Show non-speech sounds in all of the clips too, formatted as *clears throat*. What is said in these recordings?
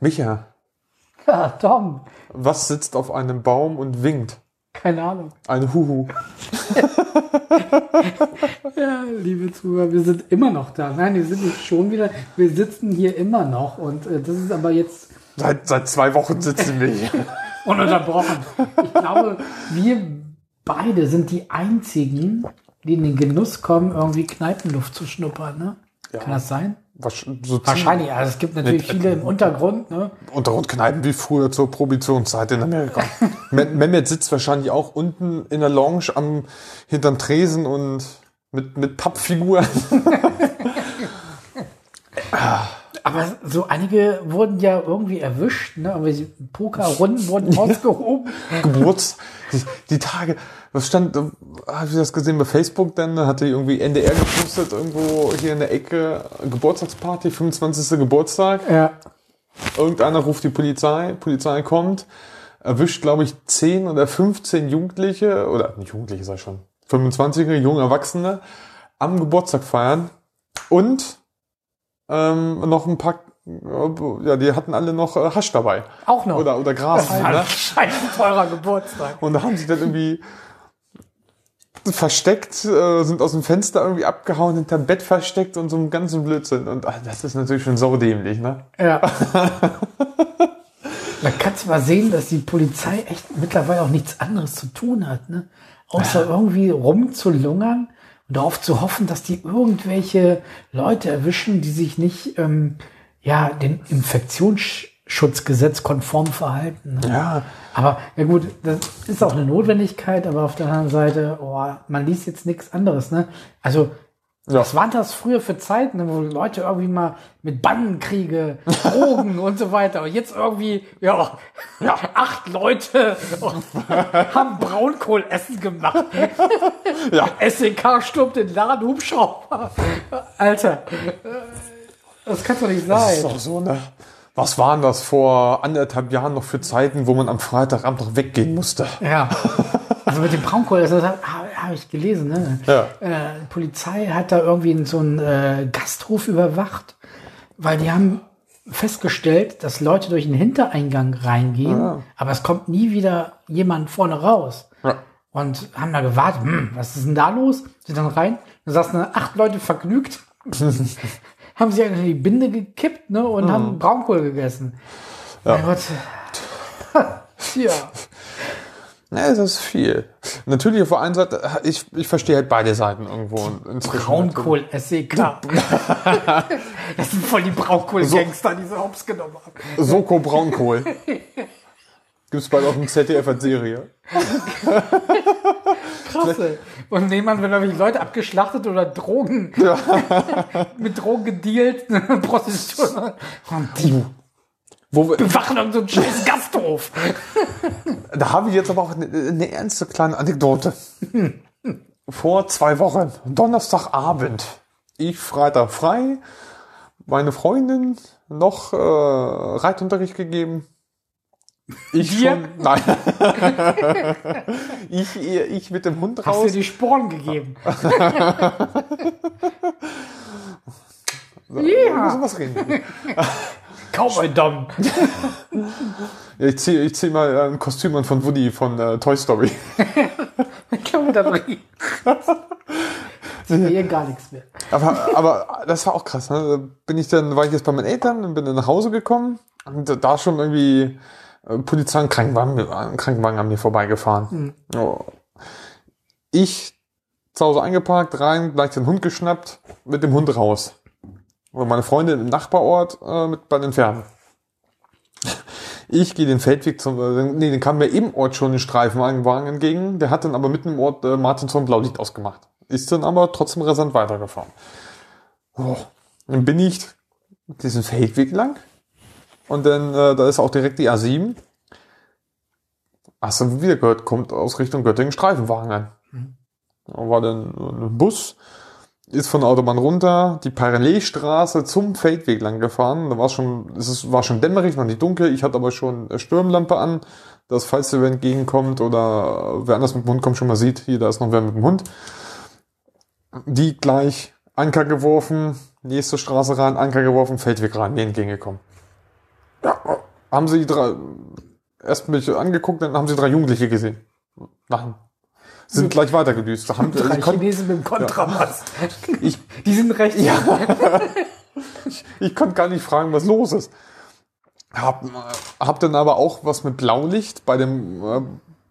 Micha, Ja, Tom. was sitzt auf einem Baum und winkt? Keine Ahnung. Ein Huhu. *laughs* Ja, liebe Zuhörer, wir sind immer noch da. Nein, wir sind nicht schon wieder. Wir sitzen hier immer noch. Und äh, das ist aber jetzt Seit, seit zwei Wochen sitzen wir hier. *laughs* ununterbrochen. Ich glaube, wir beide sind die einzigen, die in den Genuss kommen, irgendwie Kneipenluft zu schnuppern. Ne? Ja. Kann das sein? So Wahrscheinlich. Also es gibt natürlich viele im Untergrund. Ne? Untergrundkneipen wie früher zur Prohibitionszeit in Amerika. *laughs* Mehmet sitzt wahrscheinlich auch unten in der Lounge am, hinterm Tresen und mit, mit Pappfiguren. *laughs* Aber so einige wurden ja irgendwie erwischt. Ne? Aber die Pokerrunden wurden *laughs* ausgehoben. Geburts, die, Tage, was stand, habe ich das gesehen bei Facebook dann, da hatte irgendwie NDR gepostet, irgendwo hier in der Ecke, Geburtstagsparty, 25. Geburtstag. ja. Irgendeiner ruft die Polizei, Polizei kommt, erwischt, glaube ich, 10 oder 15 Jugendliche, oder nicht Jugendliche, ich schon, 25 junge Erwachsene am Geburtstag feiern und ähm, noch ein paar, äh, ja, die hatten alle noch äh, Hasch dabei. Auch noch. Oder, oder Gras. Ein ne? scheiß teurer Geburtstag. Und da haben sie dann irgendwie versteckt, äh, sind aus dem Fenster irgendwie abgehauen, hinterm Bett versteckt und so einen ganzen Blödsinn. Und ah, das ist natürlich schon saudämlich, ne? Ja. *laughs* da kannst du mal sehen, dass die Polizei echt mittlerweile auch nichts anderes zu tun hat, ne? Außer irgendwie rumzulungern und darauf zu hoffen, dass die irgendwelche Leute erwischen, die sich nicht ähm, ja dem Infektionsschutzgesetz konform verhalten. Ne? Ja. Aber ja gut, das ist auch eine Notwendigkeit, aber auf der anderen Seite, oh, man liest jetzt nichts anderes, ne? Also Ja. was waren das früher für Zeiten, wo Leute irgendwie mal mit Bandenkriege, *laughs* Drogen und so weiter. Und jetzt irgendwie, ja, ja acht Leute *laughs* haben Braunkohlessen gemacht. Ja. SEK stürmt den Laden, Hubschrauber. Alter, das kann doch nicht Das sein. ist doch so, ne? Was waren das vor anderthalb Jahren noch für Zeiten, wo man am Freitagabend noch weggehen musste? Ja. Also mit dem Braunkohl, das habe hab ich gelesen, ne? Ja. Äh, die Polizei hat da irgendwie so einen äh, Gasthof überwacht, weil die haben festgestellt, dass Leute durch den Hintereingang reingehen, Ah. aber es kommt nie wieder jemand vorne raus. Ja. Und haben da gewartet, hm, was ist denn da los? Sind dann rein, da saßen da acht Leute vergnügt, *laughs* haben sich eigentlich die Binde gekippt ne, und haben Braunkohl gegessen. Mein Gott. *laughs* ja. Ja, das ist viel. Natürlich auf der einen Seite, ich, ich verstehe halt beide Seiten irgendwo. inzwischen. Braunkohl SEK. *laughs* das sind voll die Braunkohl-Gangster, die sie hops genommen haben. Soko Braunkohl. *laughs* Gibt's bald auch im ZDF als Serie. Krass. ey. Und jemand wird irgendwie Leute abgeschlachtet oder Drogen. *laughs* mit Drogen gedealt. *laughs* Prostitution. Und die Wo wir, bewachen irgend so einen scheiß Gasthof. *laughs* da habe ich jetzt aber auch eine, eine ernste kleine Anekdote. Vor zwei Wochen, Donnerstagabend, ich Freitag frei, meine Freundin noch äh, Reitunterricht gegeben. Ich Dir? schon, nein. *laughs* ich, ich mit dem Hund Hast raus. dir die Sporen gegeben. *laughs* Müssen Ja. was reden. *laughs* Cowboy Dom. Ja, ich ziehe ich zieh mal ein Kostüm an von Woody von äh, Toy Story. Cowboy Dom. Ich sehe gar nichts mehr. Aber, aber das war auch krass. Ne? Da bin ich dann, war ich jetzt bei meinen Eltern und bin dann nach Hause gekommen und da schon irgendwie Polizei und Krankenwagen, Krankenwagen an mir vorbeigefahren. Oh. Ich zu Hause eingeparkt, rein, gleich den Hund geschnappt, mit dem Hund raus. Und meine Freundin im Nachbarort äh, mit bei den Pferden. Ich gehe den Feldweg zum, äh, nee, den kam mir im Ort schon ein Streifenwagen entgegen. Der hat dann aber mitten im Ort äh, Martinshorn Blaulicht ausgemacht. Ist dann aber trotzdem rasant weitergefahren. Oh, dann bin ich diesen Feldweg lang. Und dann, äh, da ist auch direkt die A7. Hast du wieder gehört, kommt aus Richtung Göttingen Streifenwagen an. Da war dann ein Bus. ist von der Autobahn runter, die Parallelstraße zum Feldweg lang gefahren. Da war schon, es ist, war schon dämmerig, noch nicht dunkel. Ich hatte aber schon eine Sturmlampe an, dass falls wer entgegenkommt oder wer anders mit dem Hund kommt, schon mal sieht, hier, da ist noch wer mit dem Hund. Die gleich Anker geworfen, nächste Straße rein, Anker geworfen, Feldweg rein, mir entgegengekommen. Ja, haben sie drei, erst mich angeguckt, dann haben sie drei Jugendliche gesehen. Nein. Sind gleich weitergedüst. Haben, Drei Chinesen mit dem Kontrabass. Ich- Die sind recht. Ja. ich, *laughs* ich konnte gar nicht fragen, was los ist. Hab, hab dann aber auch was mit Blaulicht bei dem, äh,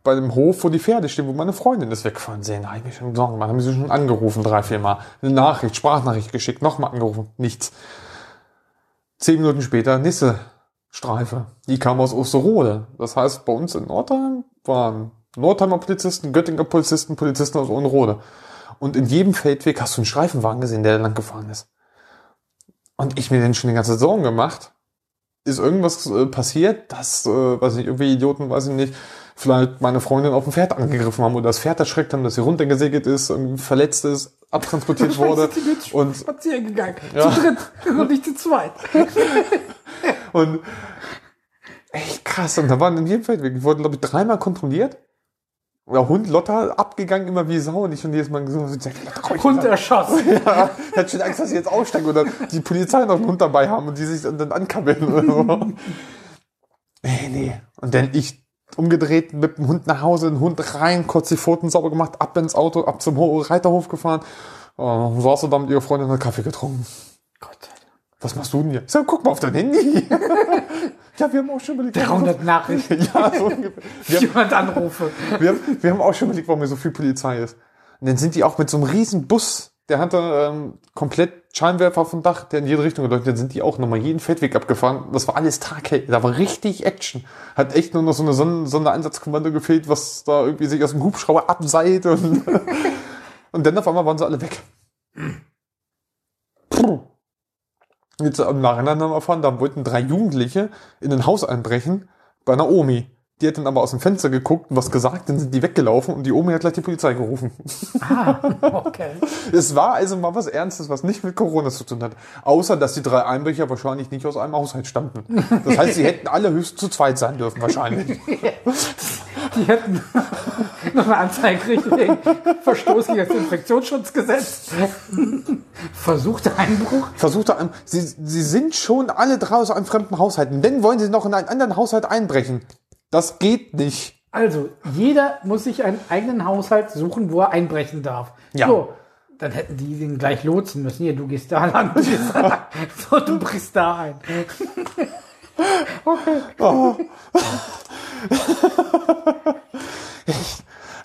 bei dem Hof, wo die Pferde stehen, wo meine Freundin ist weggefahren. Sehen, da hab ich mir schon Sorgen gemacht. Haben sie schon angerufen, drei, vier Mal. Eine Nachricht, Sprachnachricht geschickt, nochmal angerufen. Nichts. Zehn Minuten später, nächste Streife. Die kam aus Osterode. Das heißt, bei uns in Nordheim waren Nordheimer Polizisten, Göttinger Polizisten, Polizisten aus Odenrode. Und in jedem Feldweg hast du einen Streifenwagen gesehen, der lang gefahren ist. Und ich mir dann schon die ganze Sorgen gemacht. Ist irgendwas äh, passiert, dass, äh, weiß nicht, irgendwie Idioten, weiß ich nicht, vielleicht meine Freundin auf dem Pferd angegriffen haben oder das Pferd erschreckt haben, dass sie runtergesegelt ist, irgendwie verletzt ist, abtransportiert *laughs* wurde. Und, spazieren gegangen. Ja. Zu dritt *laughs* und nicht zu zweit. *laughs* und echt krass. Und da waren in jedem Feldweg, ich wurde, glaube ich, dreimal kontrolliert. Der Hund Lotta abgegangen immer wie Sau und ich schon jedes Mal gesagt, Lotta, komm, ich Hund erschossen. Ja, hatte schon Angst, dass sie jetzt aussteigen oder die Polizei noch einen Hund dabei haben und die sich dann ankabbeln oder so. Nee, nee. Und dann ich umgedreht mit dem Hund nach Hause, den Hund rein, kurz die Pfoten sauber gemacht, ab ins Auto, ab zum Ho Reiterhof gefahren. Oh, saß du da mit ihrer Freundin und Kaffee getrunken. Gott sei Dank. Was machst du denn hier? Sag, guck mal auf dein Handy. *laughs* ja, wir haben auch schon überlegt. 300 Nachrichten. *laughs* Ja, so ungefähr. *laughs* Wir Jemand anrufe. wir, haben, wir haben auch schon überlegt, warum hier so viel Polizei ist. Und dann sind die auch mit so einem riesen Bus, der hatte ähm, komplett Scheinwerfer vom Dach, der in jede Richtung geleuchtet. Dann sind die auch nochmal jeden Feldweg abgefahren. Das war alles taghell. Da war richtig Action. Hat echt nur noch so eine Sonnen Sondereinsatzkommando gefehlt, was da irgendwie sich aus dem Hubschrauber abseilt. Und, *laughs* und dann auf einmal waren sie alle weg. Puh. Jetzt im Nachhinein haben erfahren, da wollten drei Jugendliche in ein Haus einbrechen bei einer Omi. Die hat dann aber aus dem Fenster geguckt und was gesagt, dann sind die weggelaufen und die Omi hat gleich die Polizei gerufen. Ah, *laughs* okay. Es war also mal was Ernstes, was nicht mit Corona zu tun hat. Außer, dass die drei Einbrecher wahrscheinlich nicht aus einem Haushalt stammten. Das heißt, sie hätten alle höchstens zu zweit sein dürfen, wahrscheinlich. *laughs* Die hätten *laughs* noch eine Anzeige gekriegt wegen Verstoß gegen das Infektionsschutzgesetz. Versuchter Einbruch. Versuchte einem, sie, sie sind schon alle drei aus einem fremden Haushalt. Und dann wollen sie noch in einen anderen Haushalt einbrechen. Das geht nicht. Also, jeder muss sich einen eigenen Haushalt suchen, wo er einbrechen darf. Ja. So, dann hätten die den gleich lotsen müssen. Hier, du gehst da lang, du gehst da lang. So, du brichst da ein. *laughs* *laughs*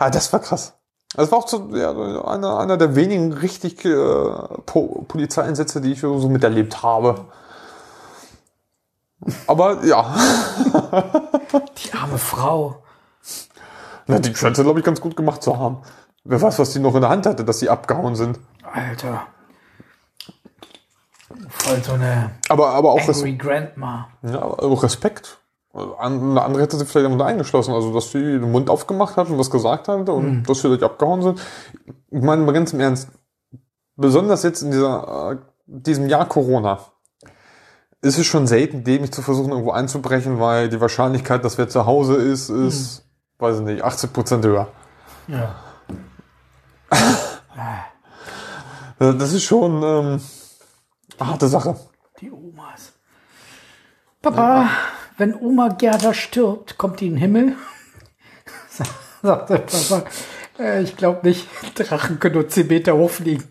Ah, das war krass. Das war auch so, ja, einer, einer der wenigen richtig äh, po Polizeieinsätze, die ich so miterlebt habe. Aber ja, Die arme Frau. na, die scheint sie, glaube ich, ganz gut gemacht zu haben. Wer weiß, was die noch in der Hand hatte, dass sie abgehauen sind. Alter. Voll so eine Aber, aber auch, Res angry Grandma. ja, aber auch Respekt. Eine andere hätte sie vielleicht damit eingeschlossen. Also, dass sie den Mund aufgemacht hat und was gesagt hat und dass sie gleich abgehauen sind. Ich meine, mal ganz im Ernst. Besonders jetzt in dieser, äh, diesem Jahr Corona ist es schon selten, dämlich zu versuchen, irgendwo einzubrechen, weil die Wahrscheinlichkeit, dass wer zu Hause ist, ist, weiß ich nicht, 80 Prozent höher. Ja. Äh, Das ist schon ähm, eine harte Sache. Die Omas. Papa, wenn Oma Gerda stirbt, kommt die in den Himmel? *laughs* Sagt der Papa. Äh, ich glaube nicht. *laughs* Drachen können nur 10 Meter hochfliegen.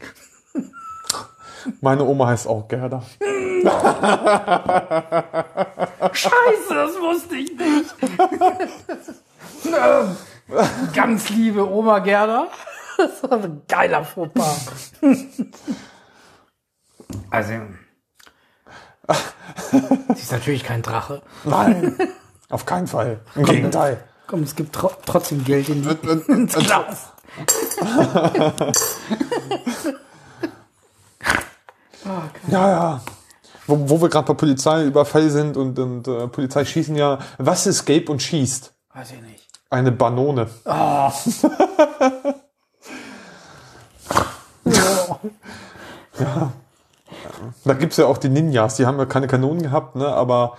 Meine Oma heißt auch Gerda. Scheiße, das wusste ich nicht. Ähm, Ganz liebe Oma Gerda. Das war ein geiler Fauxpas. Also. Sie ist natürlich kein Drache. Nein, auf keinen Fall. Im Gegenteil. Komm, es gibt tro trotzdem Geld in die, Äh, ins Glas. *laughs* *laughs* Ja, ja. Wo, wo wir gerade bei Polizeiüberfall sind und, und äh, Polizei schießen ja. Was ist gelb und schießt? Weiß ich nicht. Eine Banone. Oh. *laughs* Da gibt's ja auch die Ninjas, die haben ja keine Kanonen gehabt, ne? aber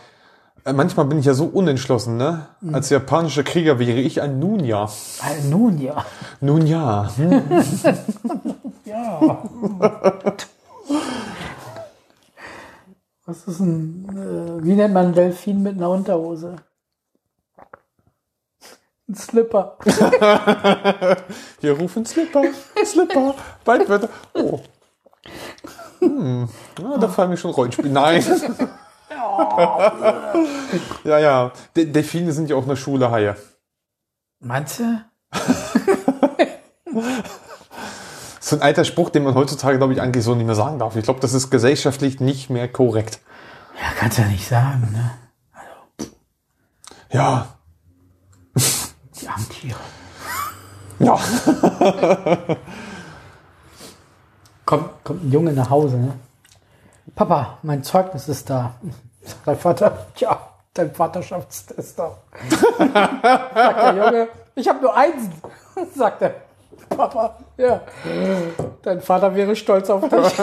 äh, manchmal bin ich ja so unentschlossen. Ne? Als japanischer Krieger wäre ich ein Nunja. Ah, Nun *laughs* ja. Nun *laughs* ja. Was ist ein, äh, wie nennt man einen Delfin mit einer Unterhose? Ein Slipper. *laughs* Wir rufen Slipper, Slipper, bald wird er. Oh. Hm. Ja, da fallen mir schon Rollenspiele. Nein. *laughs* ja, ja. De Delfine sind ja auch eine Schule Haie. Meinst du? *laughs* So ein alter Spruch, den man heutzutage, glaube ich, eigentlich so nicht mehr sagen darf. Ich glaube, das ist gesellschaftlich nicht mehr korrekt. Ja, kannst ja nicht sagen, ne? Ja. Die armen Tiere. Ja. Kommt, kommt ein Junge nach Hause, ne? Papa, mein Zeugnis ist da. Sagt dein Vater, ja, dein Vaterschaftstest da. Sagt der Junge, ich habe nur eins. *laughs* Sagt er, Papa, ja, dein Vater wäre stolz auf dich.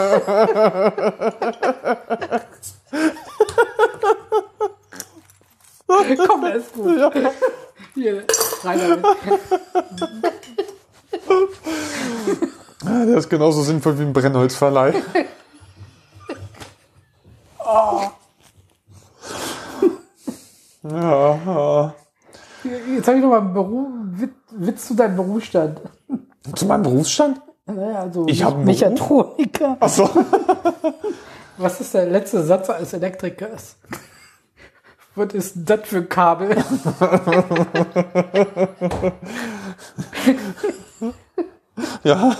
Komm, der ist gut. Hier, rein damit. Der ist genauso sinnvoll wie ein Brennholzverleih. Ja, ja. Jetzt habe ich noch mal einen Beruf, Witz, Witz zu deinem Berufsstand. Zu meinem Berufsstand? Naja, also Ich hab einen Mechatroniker. Achso. *laughs* Was ist der letzte Satz eines Elektrikers? Was ist das für Kabel? *laughs* Ja.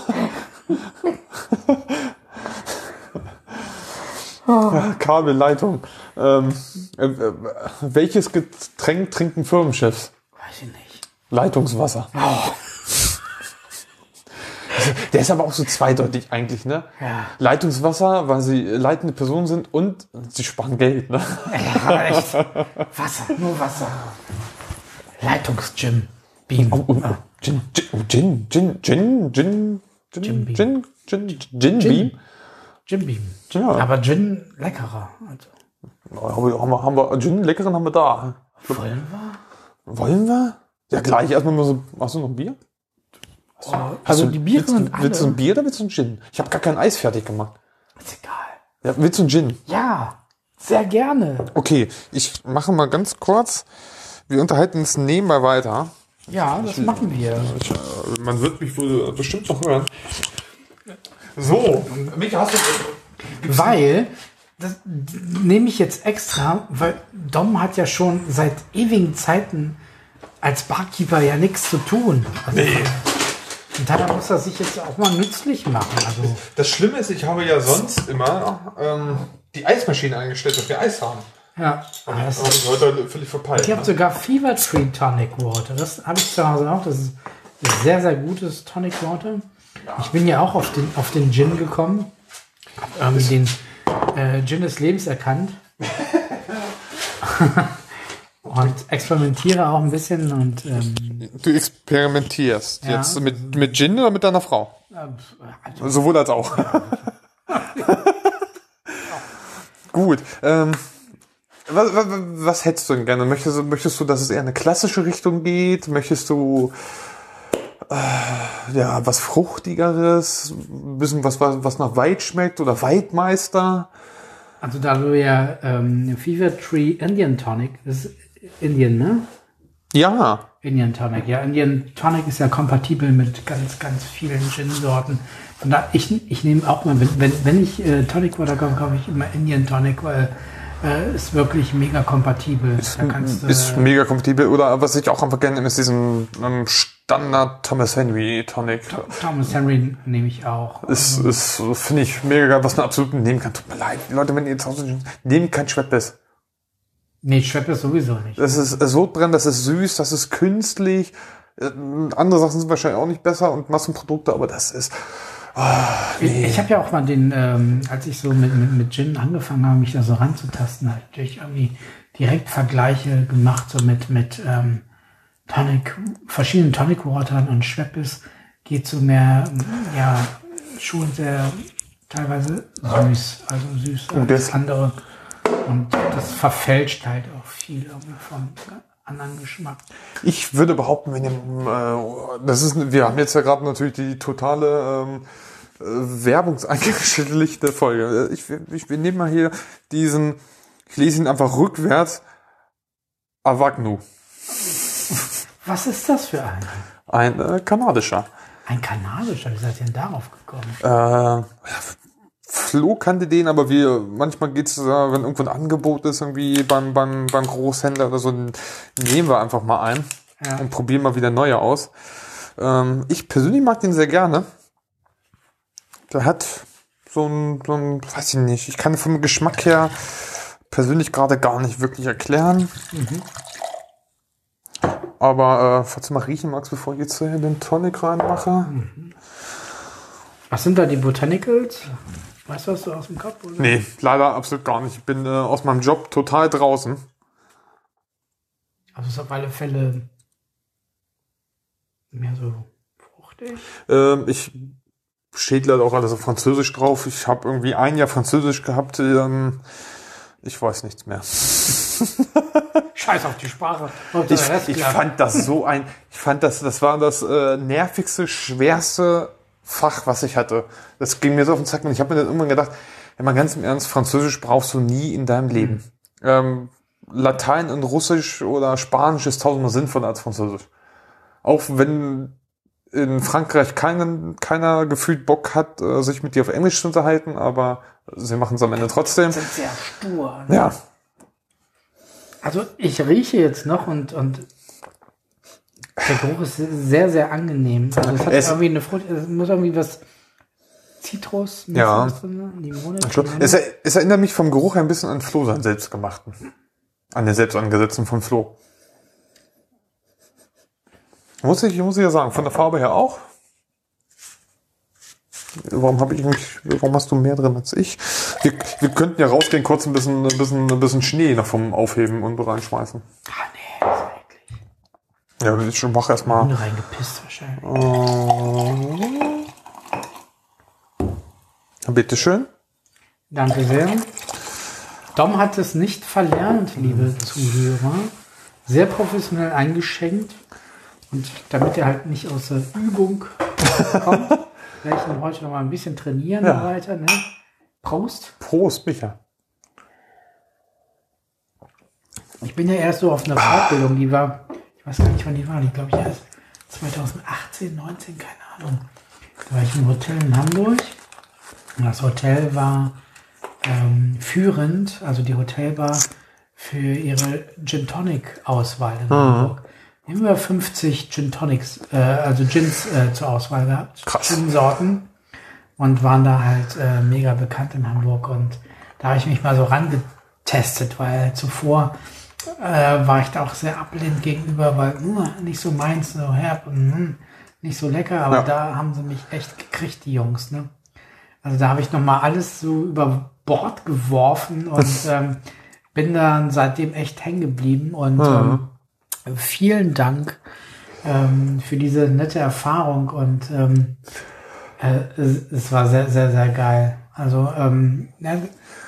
ja Kabelleitung. Ähm, äh, äh, welches Getränk trinken Firmenchefs? Weiß ich nicht. Leitungswasser. Also, Der ist aber auch so zweideutig eigentlich, ne? Ja. Leitungswasser, weil sie leitende Personen sind und sie sparen Geld, ne? Ja, echt. Wasser, nur Wasser. Leitungsgym. Beam. Oh, oh, oh. Gin, Gin, oh, Gin, Gin, Gin, Gin, Gin, Gin Beam. Gin, Gin, Gin, Beam. Gym Beam. Ja. Aber Gin leckerer. Also, Haben wir, haben wir, haben wir Gin, leckeren haben wir da. wollen wir? Wollen wir? Ja, gleich erstmal mal so, hast du noch ein Bier? Oh, also die Biere willst, sind du- Willst du alle. ein Bier oder willst du ein Gin? Ich habe gar kein Eis fertig gemacht. Ist egal. Ja, willst du ein Gin? Ja, sehr gerne. Okay, ich mache mal ganz kurz. Wir unterhalten uns nebenbei weiter. Ja, das machen wir. Ich, äh, man wird mich wohl bestimmt noch hören. So, mich hast du. Weil, das nehme ich jetzt extra, weil Dom hat ja schon seit ewigen Zeiten als Barkeeper ja nichts zu tun. Also, Und daher muss er sich jetzt auch mal nützlich machen. Also, Das Schlimme ist, ich habe ja sonst immer ähm, die Eismaschine eingestellt, dass wir Eis haben. ja. Das, Das ist heute völlig verpeilt. ich habe sogar Fever Tree Tonic Water. Das habe ich zu Hause auch. Das ist sehr, sehr gutes Tonic Water. Ich bin ja auch auf den, auf den Gin gekommen. Hab irgendwie den äh, Gin des Lebens erkannt. *laughs* und experimentiere auch ein bisschen und ähm, Du experimentierst Ja. jetzt mit, mit Gin oder mit deiner Frau? äh, Sowohl als auch. *laughs* Gut. Ähm, was, was, was hättest du denn gerne? Möchtest du, möchtest du, dass es eher in eine klassische Richtung geht? Möchtest du äh, ja was Fruchtigeres? Ein bisschen was, was, nach Weit schmeckt oder Weitmeister? also da du ja ähm, Fever Tree Indian Tonic das ist Indian, ne? Ja. Indian Tonic. Ja, Indian Tonic ist ja kompatibel mit ganz, ganz vielen Gin-Sorten. Von da, ich, ich nehme auch mal, wenn, wenn, wenn ich äh, Tonic Water kaufe, kaufe ich immer Indian Tonic, weil äh, ist wirklich mega kompatibel. kannst du, Ist mega kompatibel. Oder was ich auch einfach gerne nehme, ist diesen ähm, Standard Thomas Henry Tonic. Thomas Henry nehme ich auch. Ist, ist finde ich mega geil, was man absolut nehmen kann. Tut mir leid, Leute, wenn ihr zu Hause nehmt kein Schweppes. Nee, Schweppes ist sowieso nicht. Das ist äh, Sodbrennen, das ist süß, das ist künstlich. Äh, Andere Sachen sind wahrscheinlich auch nicht besser und Massenprodukte, aber das ist. Ich, ich habe ja auch mal den, ähm, als ich so mit, mit, mit Gin angefangen habe, mich da so ranzutasten, halt natürlich irgendwie direkt Vergleiche gemacht, so mit, mit ähm, Tonic, verschiedenen Tonic Watern und Schweppes geht so mehr, ja, schon sehr teilweise süß, also süß Und als das- andere. Und das verfälscht halt auch viel vom anderen Geschmack. Ich würde behaupten, wenn ihr, äh, das ist, wir haben jetzt ja gerade natürlich die totale ähm, äh, werbungseingeschlichte *laughs* Folge. Ich, ich, wir nehmen mal hier diesen, ich lese ihn einfach rückwärts, Avagnu, Was ist das für ein? ein äh, kanadischer. Ein kanadischer, wie seid ihr denn darauf gekommen? Äh, Flo kannte den, aber wir, manchmal geht's, äh, wenn irgendwo ein Angebot ist, irgendwie beim, beim, beim Großhändler oder so, nehmen wir einfach mal ein Ja. und probieren mal wieder neue aus. Ähm, ich persönlich mag den sehr gerne. Der hat so ein, so ein, weiß ich nicht, ich kann vom Geschmack her persönlich gerade gar nicht wirklich erklären. Aber äh, falls du mal riechen magst, bevor ich jetzt hier den Tonic reinmache. Was sind da die Botanicals? Weißt du was du aus dem Kopf? Oder? Nee, leider absolut gar nicht. Ich bin äh, aus meinem Job total draußen. Also ist auf alle Fälle mehr so fruchtig. Ähm, ich steht leider auch alles auf Französisch drauf. Ich habe irgendwie ein Jahr Französisch gehabt. Ähm, ich weiß nichts mehr. *laughs* Scheiß auf die Sprache. Ich, ich fand das so ein, ich fand das, das war das äh, nervigste, schwerste Fach, was ich hatte. Das ging mir so auf den Zack und ich habe mir dann irgendwann gedacht, wenn man ganz im Ernst, Französisch brauchst du nie in deinem Leben. Ähm, Latein und Russisch oder Spanisch ist tausendmal sinnvoller als Französisch. Auch wenn in Frankreich keinen, keiner gefühlt Bock hat, äh, sich mit dir auf Englisch zu unterhalten, aber sie machen es am Ende trotzdem. sind sehr stur. ne? Ja, Also ich rieche jetzt noch und, und der Geruch ist sehr, sehr angenehm. Also es hat Es- irgendwie eine Frucht, es muss irgendwie was Zitrus, Ja. ne? Limone. Es, es erinnert mich vom Geruch her ein bisschen an Flo, seinen selbstgemachten. An der selbst angesetzten von Flo. Muss ich, muss ich ja sagen, von der Farbe her auch. Warum habe ich eigentlich, warum hast du mehr drin als ich? Wir, wir könnten ja rausgehen, kurz ein bisschen, ein bisschen, ein bisschen Schnee noch vom Aufheben und reinschmeißen. Ah nee, das ist eklig. Ja, ich schon mach erstmal. Nur reingepisst wahrscheinlich. Bitteschön. Danke sehr. Dom hat es nicht verlernt, liebe Zuhörer. Sehr professionell eingeschenkt. Und damit er halt nicht aus der Übung kommt, *laughs* werde ich ihn heute noch mal ein bisschen trainieren Ja. und weiter. Ne? Prost. Prost, Micha. Ich bin ja erst so auf einer Fortbildung, die war, ich weiß gar nicht, wann die war, die glaube ich erst 2018, 19, keine Ahnung. Da war ich im Hotel in Hamburg. Und das Hotel war ähm, führend, also die Hotelbar für ihre Gin Tonic Auswahl in Hamburg. Wir haben über 50 Gin Tonics, äh, also Gins äh, zur Auswahl gehabt. Krass. Gin-Sorten. Und waren da halt äh, mega bekannt in Hamburg. Und da habe ich mich mal so rangetestet, weil zuvor äh, war ich da auch sehr ablehnend gegenüber, weil uh, nicht so meins, so herb und mm, nicht so lecker. Aber Ja. da haben sie mich echt gekriegt, die Jungs. Ne? Also da habe ich noch mal alles so über Bord geworfen *laughs* und ähm, bin dann seitdem echt hängen geblieben. Und ähm, vielen Dank ähm, für diese nette Erfahrung und ähm, äh, es, es war sehr, sehr, sehr geil. Also ähm, ja,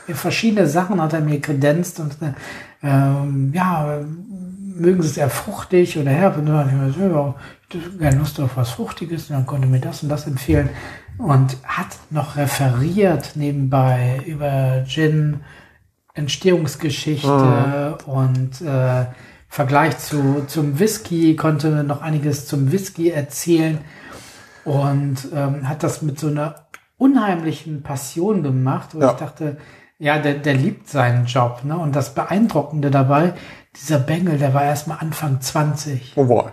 verschiedene Sachen hat er mir kredenzt und äh, ähm, ja, mögen sie es eher fruchtig oder herb und dann hab ich mir gerne Lust auf was Fruchtiges und dann konnte mir das und das empfehlen und hat noch referiert nebenbei über Gin, Entstehungsgeschichte und äh, Vergleich zu, zum Whisky, konnte noch einiges zum Whisky erzählen und ähm, hat das mit so einer unheimlichen Passion gemacht, wo Ja. ich dachte, ja, der, der liebt seinen Job. Ne? Und das Beeindruckende dabei, dieser Bengel, der war erst mal Anfang 20 Oh boy.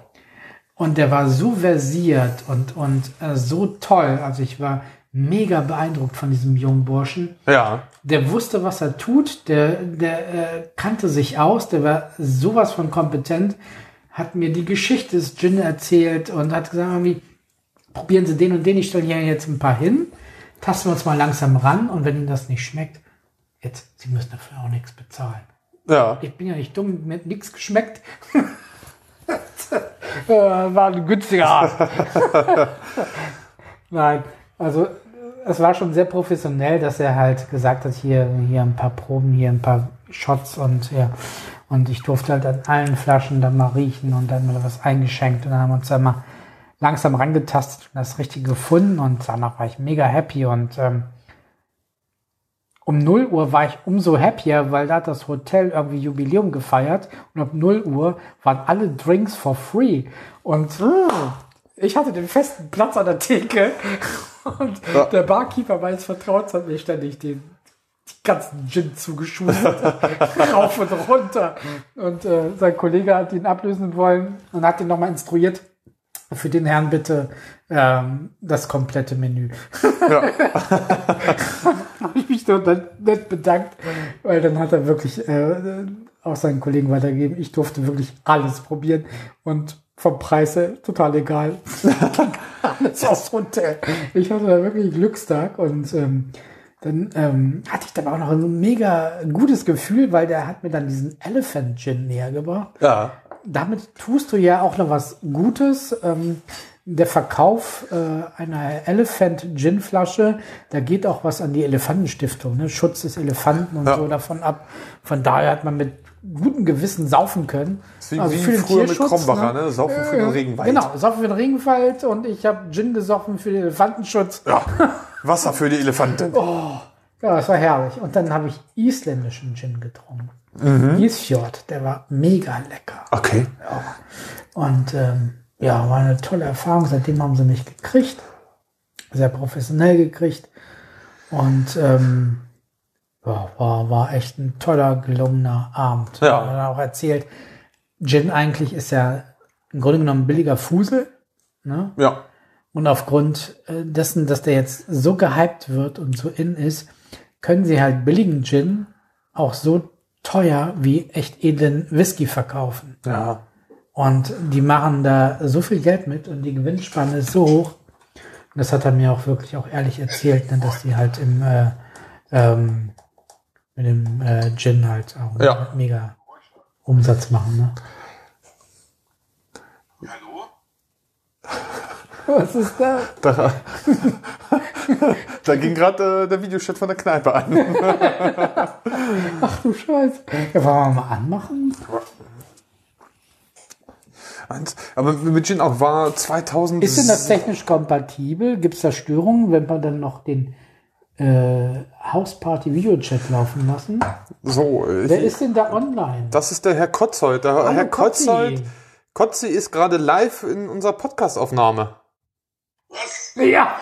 und der war so versiert und, und äh, so toll. Also ich war mega beeindruckt von diesem jungen Burschen Ja. der wusste, was er tut, der, der äh, kannte sich aus, der war sowas von kompetent, hat mir die Geschichte des Gin erzählt und hat gesagt, irgendwie, probieren Sie den und den, ich stelle hier jetzt ein paar hin, tasten wir uns mal langsam ran und wenn Ihnen das nicht schmeckt, jetzt, Sie müssen dafür auch nichts bezahlen. Ja. Ich bin ja nicht dumm, mir hat nichts geschmeckt. *laughs* Äh, war ein günstiger Abend. *laughs* Nein, also es war schon sehr professionell, dass er halt gesagt hat, hier, hier ein paar Proben, hier ein paar Shots und ja. Und ich durfte halt an allen Flaschen dann mal riechen und dann mal was eingeschenkt und dann haben wir uns dann mal langsam rangetastet und das Richtige gefunden und danach war ich mega happy und ähm, um 0 Uhr war ich umso happier, weil da hat das Hotel irgendwie Jubiläum gefeiert. Und ab 0 Uhr waren alle Drinks for free. Und ich hatte den festen Platz an der Theke. Und Ja. der Barkeeper meines Vertrauens hat mir ständig den die ganzen Gin zugeschustert, *laughs* rauf und runter. Und äh, sein Kollege hat ihn ablösen wollen und hat ihn nochmal instruiert, für den Herrn bitte ähm, das komplette Menü. Ja. *laughs* habe ich mich dann nett bedankt, weil dann hat er wirklich äh, auch seinen Kollegen weitergegeben. Ich durfte wirklich alles probieren und vom Preis her total egal. alles aufs Hotel. Ich hatte da wirklich Glückstag und ähm, dann ähm, hatte ich dann auch noch ein mega gutes Gefühl, weil der hat mir dann diesen Elephant Gin näher gebracht ja. Damit tust du ja auch noch was Gutes. Ähm, der Verkauf äh, einer Elephant Gin Flasche, da geht auch was an die Elefantenstiftung, ne? Schutz des Elefanten und Ja. so davon ab. Von daher hat man mit gutem Gewissen saufen können. Wie, wie früher mit Krombacher, ne? Saufen für den Äh, Regenwald. Genau, saufen für den Regenwald und ich habe Gin gesoffen für den Elefantenschutz. Ja. Wasser für die Elefanten. *laughs* Ja, das war herrlich. Und dann habe ich isländischen Gin getrunken. Mhm. Isfjord, der war mega lecker. Okay. Und ähm, ja, war eine tolle Erfahrung. Seitdem haben sie mich gekriegt. Sehr professionell gekriegt. Und ähm, ja, war, war echt ein toller, gelungener Abend. Ja. Man hat auch erzählt, Gin eigentlich ist ja im Grunde genommen ein billiger Fusel. Ne? Ja. Und aufgrund äh, dessen, dass der jetzt so gehypt wird und so in ist, können sie halt billigen Gin auch so teuer wie echt edlen Whisky verkaufen. Ja. Und die machen da so viel Geld mit und die Gewinnspanne ist so hoch. Und das hat er mir auch wirklich auch ehrlich erzählt, ne, dass die halt im äh, ähm, mit dem äh, Gin halt auch Ja. mega Umsatz machen. Ne? Hallo? Was ist da? Da, *laughs* da ging gerade äh, der Videochat von der Kneipe an. Ach du Scheiße. Ja, wollen wir mal anmachen? Aber mit Gin auch war 2000. Ist denn das technisch kompatibel? Gibt es da Störungen, wenn man dann noch den äh, Hausparty-Videochat laufen lassen? so? Wer ist denn da online? das ist der Herr Kotzold. Der Hallo, Herr. Kotzold. Kotzi ist gerade live in unserer Podcastaufnahme. Was? Ja.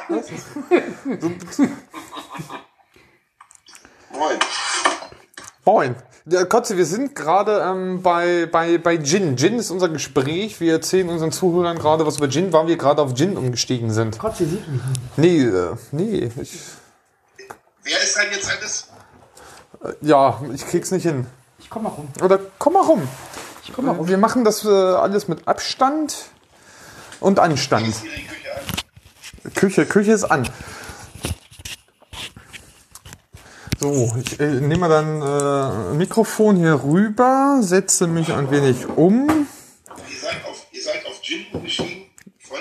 Moin. Moin. Der Kotze, wir sind gerade ähm, bei, bei, bei Gin. Gin ist unser Gespräch. Wir erzählen unseren Zuhörern gerade was über Gin, weil wir gerade auf Gin umgestiegen sind. Sie sieht mich nicht. Nee, äh, nee. Ich, Wer ist denn jetzt alles? ja, ich krieg's nicht hin. Ich komm mal rum. Oder komm mal rum. Ich komm mal rum. Wir machen das äh, alles mit Abstand und Anstand. Ihre Küche? Küche, ist an. So, ich äh, nehme dann äh, Mikrofon hier rüber, setze mich ein wenig um. Ihr seid auf, ihr seid auf Gin umgestiegen von,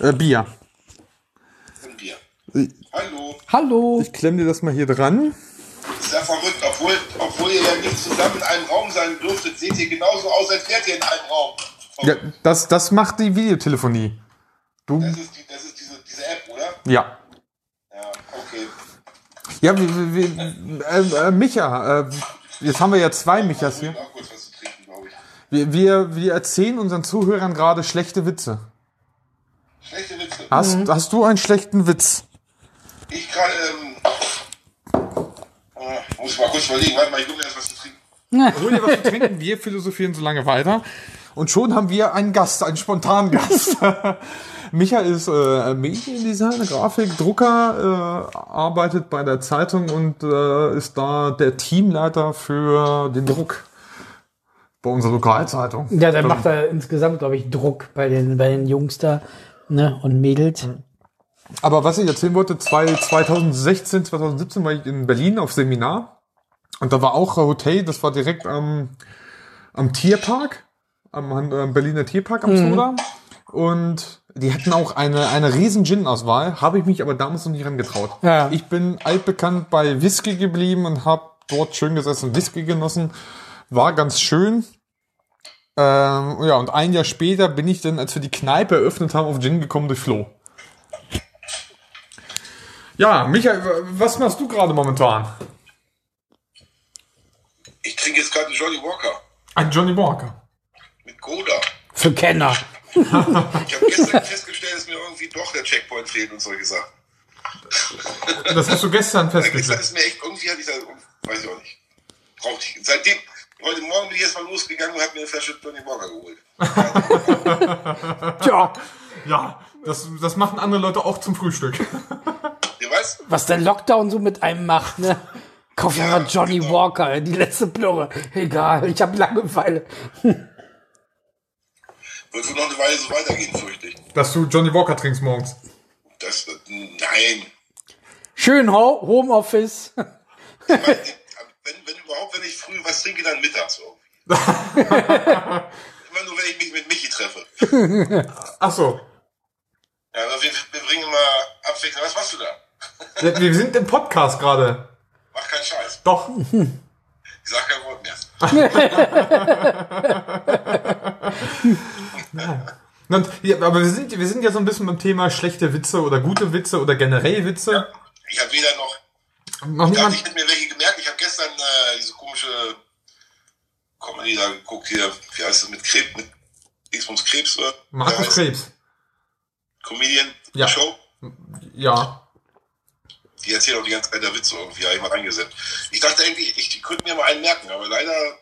Äh, Bier. von Bier. Hallo. Hallo. Ich klemme dir das mal hier dran. Ist ja verrückt, obwohl, obwohl ihr ja nicht zusammen in einem Raum sein dürftet, seht ihr genauso aus, als wärt ihr in einem Raum. Ja, das, das macht die Videotelefonie. Du, Das ist, die, das ist diese, App, oder? ja. Ja, okay. Ja, wir, wir, äh, äh, Micha, äh, jetzt haben wir ja zwei Michas hier. Wir, wir, wir erzählen unseren Zuhörern gerade schlechte Witze. Schlechte Witze. Hast, hast du einen schlechten Witz? Ich gerade, ähm, äh, muss mal kurz überlegen, warte mal, ich hole mir trinken. Hol dir was zu trinken, wir philosophieren so lange weiter. Und schon haben wir einen Gast, einen spontanen Gast. *laughs* Micha ist äh, Mediendesigner, Grafik, Drucker, äh, arbeitet bei der Zeitung und äh, ist da der Teamleiter für den Druck bei unserer Lokalzeitung. Ja, der macht da insgesamt, glaube ich, Druck bei den, bei den Jungs da ne, und Mädels. Aber was ich erzählen wollte, zwei, 2016, 2017 war ich in Berlin auf Seminar und da war auch ein Hotel, das war direkt am, am Tierpark, am, am Berliner Tierpark am Soda. Und die hatten auch eine, eine riesen Gin-Auswahl, habe ich mich aber damals noch nicht rangetraut. Ja. Ich bin altbekannt bei Whisky geblieben und habe dort schön gesessen, Whisky genossen. War ganz schön. Ähm, ja, und ein Jahr später bin ich dann, als wir die Kneipe eröffnet haben, auf Gin gekommen durch Flo. Ja, Michael, was machst du gerade momentan? Ich trinke jetzt gerade einen Johnny Walker Ein Johnny Walker. mit Cola. Für Kenner. Ich habe gestern festgestellt, dass mir irgendwie doch der Checkpoint fehlt und solche Sachen. Das hast du gestern Gestern festgestellt. ist mir echt irgendwie, hatte ich da, weiß ich auch nicht. Brauchte ich. Seitdem, heute Morgen bin ich erstmal losgegangen und habe mir eine Flasche Johnny Walker geholt. Tja, Ja, das, das machen andere Leute auch zum Frühstück. Ihr weißt, was der Lockdown so mit einem macht, ne? Kauf ja mal Johnny genau. Walker, die letzte Plurre. Egal, ich habe Langeweile. wird wohl noch eine Weile so weitergehen, fürchte ich. Dass du Johnny Walker trinkst morgens. Das, das, nein. Schön Ho Homeoffice. Ich meine, wenn, wenn überhaupt, wenn ich früh was trinke, dann mittags irgendwie. *laughs* Immer nur, wenn ich mich mit Michi treffe. Ach so. Ja, wir, wir bringen immer Abwechslung. Was machst du da? Wir sind im Podcast gerade. Mach keinen Scheiß. Doch. Ich sag kein Wort mehr. *laughs* Und, ja, aber wir sind, wir sind ja so ein bisschen beim Thema schlechte Witze oder gute Witze oder generell Witze. Ich habe weder noch Noch niemand. ich hätte mir welche gemerkt. Ich habe gestern äh, diese komische Comedy da geguckt hier, wie heißt das, mit Krebs, mit Dingsbums Krebs, oder? Markus Krebs. Comedian Ja. Show. Ja. Die erzählt auch die ganze Zeit der Witze irgendwie, habe ich mal reingesetzt. Ich dachte irgendwie, ich könnte mir mal einen merken, aber leider,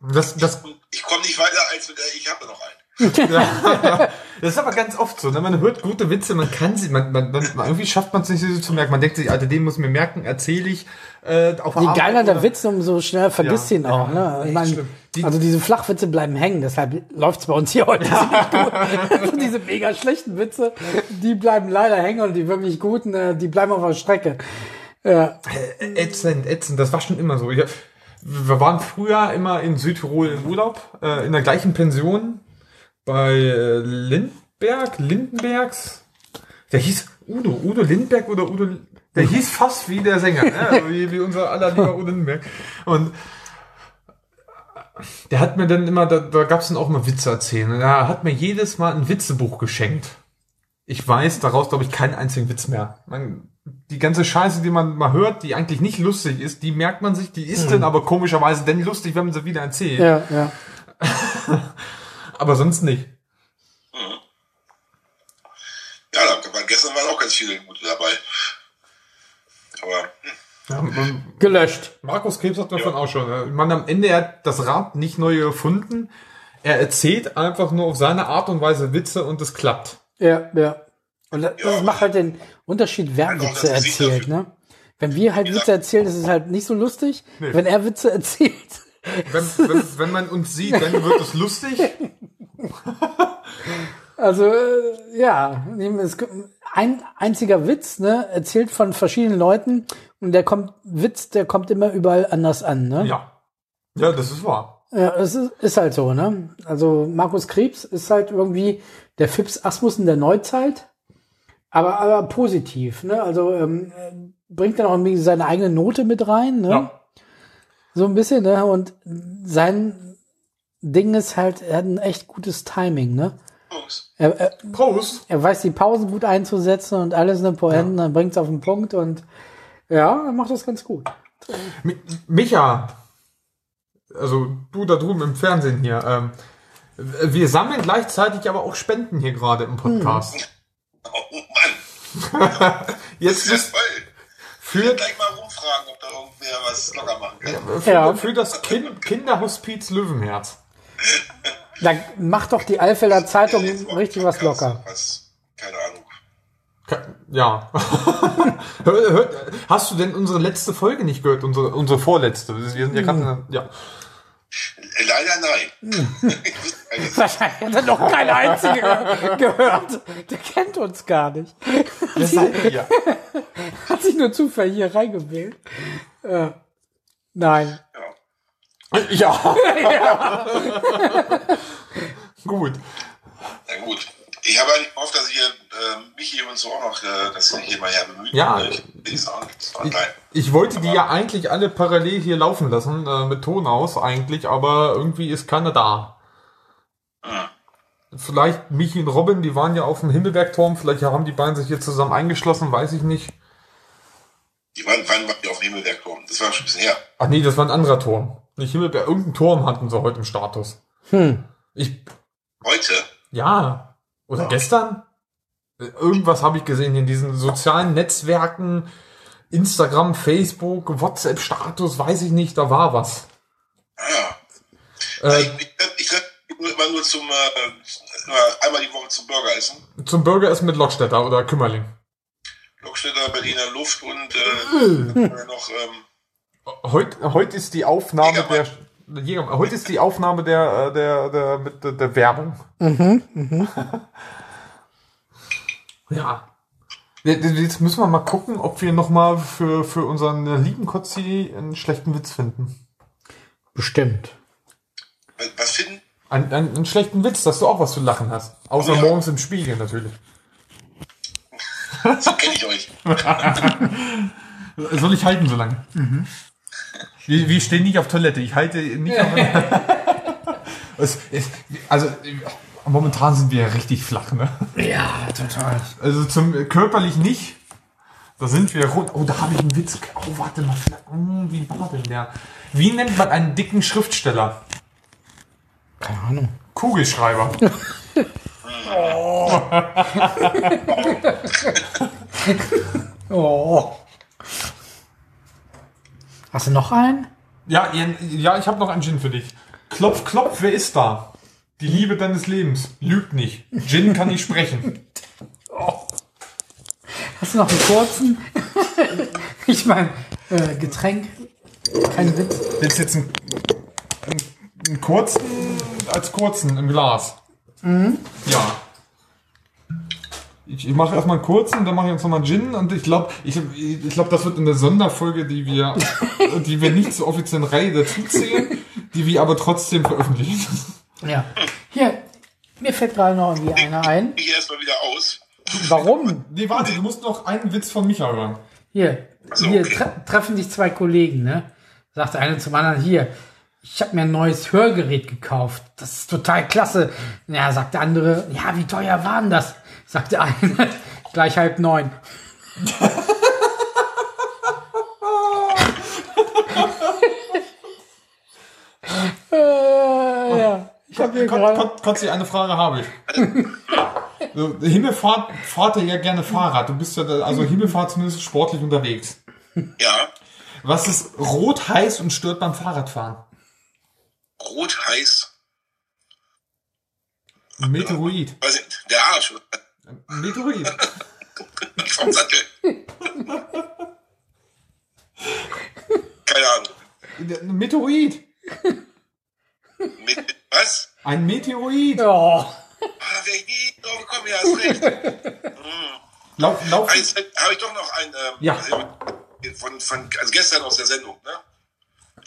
Das, das, ich komme nicht weiter als mit der, ich habe noch einen. Das ist aber ganz oft so. Ne? Man hört gute Witze, man kann sie, man, man, man, irgendwie schafft man es nicht, sie so zu merken. Man denkt sich, Alter, den muss ich mir merken, erzähle ich äh, auf Je Arbeit geiler der Witz, umso schneller vergisst Ja, ihn auch. ja, Ne? schlimm. Die- also diese Flachwitze bleiben hängen, deshalb läuft's bei uns hier heute *laughs* ziemlich gut. Also diese mega schlechten Witze, die bleiben leider hängen und die wirklich guten, äh, die bleiben auf der Strecke. Ja, Ätzend, ätzend, das war schon immer so. Ich, wir waren früher immer in Südtirol im Urlaub, äh, in der gleichen Pension bei äh, Lindberg, Lindenbergs. Der hieß Udo, Udo Lindberg oder Udo, der hieß fast wie der Sänger, ne? also wie, wie unser aller lieber Udo Lindberg. Und der hat mir dann immer, da, da gab es dann auch mal Witze erzählen. Und er hat mir jedes Mal ein Witzebuch geschenkt. Ich weiß daraus, glaube ich, keinen einzigen Witz mehr. Man, die ganze Scheiße, die man mal hört, die eigentlich nicht lustig ist, die merkt man sich, die ist dann aber komischerweise dann lustig, wenn man sie wieder erzählt. ja, ja. *laughs* Aber sonst nicht. Ja, da, war- gestern waren auch ganz viele gute dabei. Aber hm, Ja, man, Gelöscht. Markus Krebs hat davon auch schon. Man am Ende er hat das Rad nicht neu erfunden. Er erzählt einfach nur auf seine Art und Weise Witze und es klappt. Ja, ja. Und das, das Ja. macht halt den Unterschied, wer Witze erzählt, ne? Wenn wir halt Witze erzählen, ist es halt nicht so lustig. Wenn er Witze *laughs* erzählt, Wenn, wenn, wenn man uns sieht, dann wird es lustig. Also, äh, ja, ein einziger Witz, ne, erzählt von verschiedenen Leuten und der kommt, Witz, der kommt immer überall anders an, ne? Ja. Ja, das ist wahr. Ja, es ist, ist halt so, ne? Also, Markus Krebs ist halt irgendwie der Fips Asmussen der Neuzeit, aber, aber positiv, ne? Also, ähm, äh, bringt dann auch irgendwie seine eigene Note mit rein, ne? Ja. So ein bisschen, ne? Und sein Ding ist halt, er hat ein echt gutes Timing, ne? Er, er, Prost. er weiß die Pausen gut einzusetzen und alles eine Poenten, dann bringt es auf den Punkt und ja, er macht das ganz gut. Mi- Micha, also du da drüben im Fernsehen hier, ähm, wir sammeln gleichzeitig aber auch Spenden hier gerade im Podcast. oh Mann, *laughs* Jetzt das ja für, Gleich mal rumfragen, ob da irgendwer was locker machen kann. für, Ja. für das kind, Kinderhospiz Löwenherz. *laughs* Da macht doch die Alfelder Zeitung mal richtig was locker. Was, keine Ahnung. Ja. *laughs* hast du denn unsere letzte Folge nicht gehört? Unsere, unsere vorletzte. Wir sind ja gerade, in der- ja. Äh, Leider nein. *laughs* Wahrscheinlich hat er noch keine einzige ge- gehört. Der kennt uns gar nicht. Das seid ihr. *laughs* Hat sich nur zufällig hier reingewählt. Äh, nein. ja. Ja. *laughs* Gut. Ja gut. Ich habe eigentlich gehofft, dass ich hier äh, Michi und so auch noch, äh, dass sich hier mal her bemühen. Ja. Ich, ich, Ich, ich wollte die ja eigentlich alle parallel hier laufen lassen, äh, mit Ton aus eigentlich, aber irgendwie ist keiner da. Hm. Vielleicht Michi und Robin, die waren ja auf dem Himmelbergturm, vielleicht haben die beiden sich hier zusammen eingeschlossen, weiß ich nicht. Die waren, waren die auf dem Himmelberg gekommen? Das war schon ein bisschen her. Ach nee, das war ein anderer Turm. Nicht Himmelberg, irgendein Turm hatten sie heute im Status. Hm. Ich, Heute? ja, oder gestern? Irgendwas habe ich gesehen in diesen sozialen Netzwerken, Instagram, Facebook, WhatsApp-Status, weiß ich nicht, da war was. Ah. Äh, ich ich, ich immer nur zum, äh, einmal die Woche zum Burgeressen. zum Burgeressen mit Lockstädter oder Kümmerling. Lokstädter, Berliner Luft und äh, noch, ähm, Heute, heute ist die Aufnahme Jägermann. der Jägermann. heute ist die Aufnahme der äh, der der mit der, der Werbung. *laughs* ja. Jetzt müssen wir mal gucken, ob wir noch mal für für unseren lieben Kotzi einen schlechten Witz finden. Bestimmt. was- was finden? Einen, einen, einen schlechten Witz, dass du auch was zu lachen hast. Außer ja. morgens im Spiegel natürlich. So kenne ich euch. Soll ich halten so lange? Wir, wir stehen nicht auf Toilette. Ich halte nicht auf *laughs* es, es, Also momentan sind wir ja richtig flach, ne? Ja, total. Also zum körperlich nicht. Da sind wir rund. Oh, da habe ich einen Witz. Oh, warte mal. Hm, Wie war denn der? Wie nennt man einen dicken Schriftsteller? Keine Ahnung. Kugelschreiber. *laughs* Oh. Hast du noch einen? Ja, ja, ich habe noch einen Gin für dich. Klopf, klopf, wer ist da? Die Liebe deines Lebens. Lügt nicht. Gin kann nicht sprechen. *laughs* Hast du noch einen kurzen? *laughs* ich meine, äh, Getränk. Kein Witz. Willst du jetzt einen, einen, einen kurzen als kurzen im Glas? Ja. Ich, ich mache erstmal einen kurzen, dann mache ich uns nochmal einen Gin und ich glaube, ich, ich glaube, das wird in der Sonderfolge, die wir, *laughs* die wir nicht zur offiziellen Reihe dazu zählen, die wir aber trotzdem veröffentlichen. Ja. Hier, mir fällt gerade noch irgendwie einer ein. Ich erstmal wieder aus. Warum? Nee, warte, du musst noch einen Witz von Micha hören. Hier, so, hier okay. tre treffen sich zwei Kollegen, ne? Sagt der eine zum anderen, hier, ich habe mir ein neues Hörgerät gekauft. Das ist total klasse. Ja, sagt der andere, ja, wie teuer war denn das? Sagt der eine, *laughs* gleich halb neun. äh, ja, ich habe hier Kon- gerade. Kon- Kotzi, eine Frage habe ich. So, Himmelfahrt fahrt ihr ja gerne Fahrrad. Du bist ja, da- also Himmelfahrt zumindest sportlich unterwegs. Ja, Was ist rot, heiß und stört beim Fahrradfahren? Rot heiß. Meteoroid. Weiß nicht, der Arsch. Ein Meteoroid. *laughs* Vom Sattel. Keine Ahnung. Ein Meteoroid. Mit, was? Ein Meteoroid. Oh, Ah, wer nie drauf gekommen, ja, hast recht. Lauf, lauf. Eins habe ich doch noch ein, ähm, Ja. von, von, also gestern aus der Sendung, ne?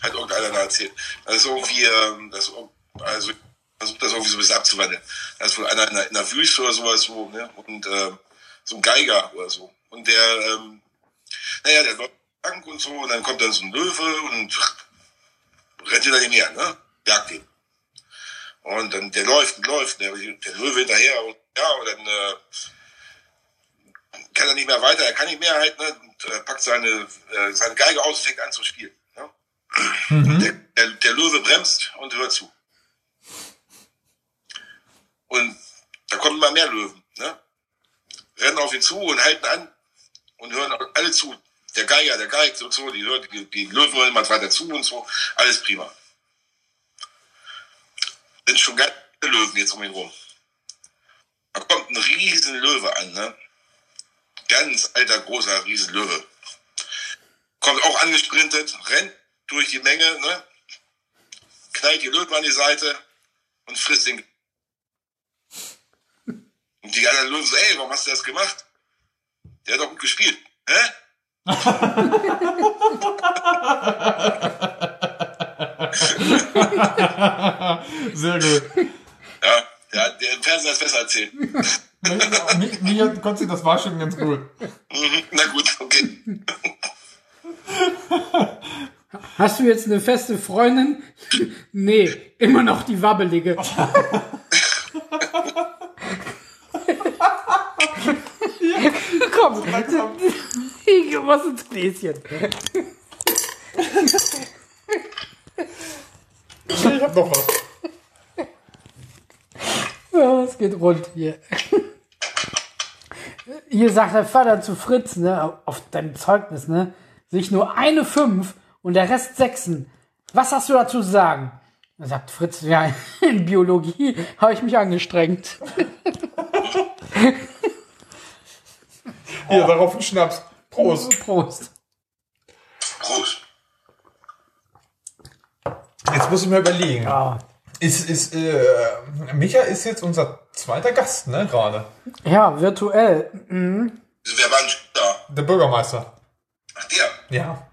Hat irgendeiner erzählt. Das ist irgendwie, ähm, das, also, versucht das irgendwie so ein bisschen abzuwandeln. Da ist wohl einer in der, in der Wüste oder sowas, so, ne? Und, ähm, so ein Geiger oder so. Und der, ähm, naja, der läuft lang und so, und dann kommt dann so ein Löwe und rennt hinter ihm her, ne? Jagt ihn. Und dann, der läuft und läuft, der, der Löwe hinterher und, ja, und dann, äh, kann er nicht mehr weiter, er kann nicht mehr halt, ne, und äh, packt seine, äh, seine Geige aus und fängt an zu spielen. Ne? Der, der, der Löwe bremst und hört zu. Und da kommen immer mehr Löwen, ne? Rennen auf ihn zu und halten an und hören alle zu. Der Geiger, der geigt und so, die, hört, die, die Löwen hören immer weiter zu und so. Alles prima. Sind schon viele Löwen jetzt um ihn rum. Da kommt ein riesen Löwe an, ne? Ganz alter, großer, riesen Löwe. Kommt auch angesprintet, rennt durch die Menge, ne? Knallt die Löwen an die Seite und frisst den. Und die anderen Löwen so, ey, warum hast du das gemacht? Der hat doch gut gespielt. Hä? *laughs* Sehr gut. Ja, der, der Fernseher das besser erzählen. mir, mir, Gott das war schon ganz gut. Mhm, Na gut, okay. Hast du jetzt eine feste Freundin? *laughs* nee, immer noch die wabbelige. *laughs* Komm, ich geh was ins Gläschen. Ich hab noch was. Ja, es geht rund hier. Hier sagt der Vater zu Fritz, ne, auf deinem Zeugnis, ne, sich nur eine Fünf und der Rest Sechsen. Was hast du dazu zu sagen? Da sagt Fritz, ja, *laughs* in Biologie habe ich mich angestrengt. Hier, darauf ein Schnaps. Prost. *laughs* Prost. Prost. Jetzt muss ich mir überlegen. Ja, Ist, ist, äh, Micha ist jetzt unser zweiter Gast, ne, gerade. ja virtuell. Wer war denn da? Der Bürgermeister. Ach, der. Ja.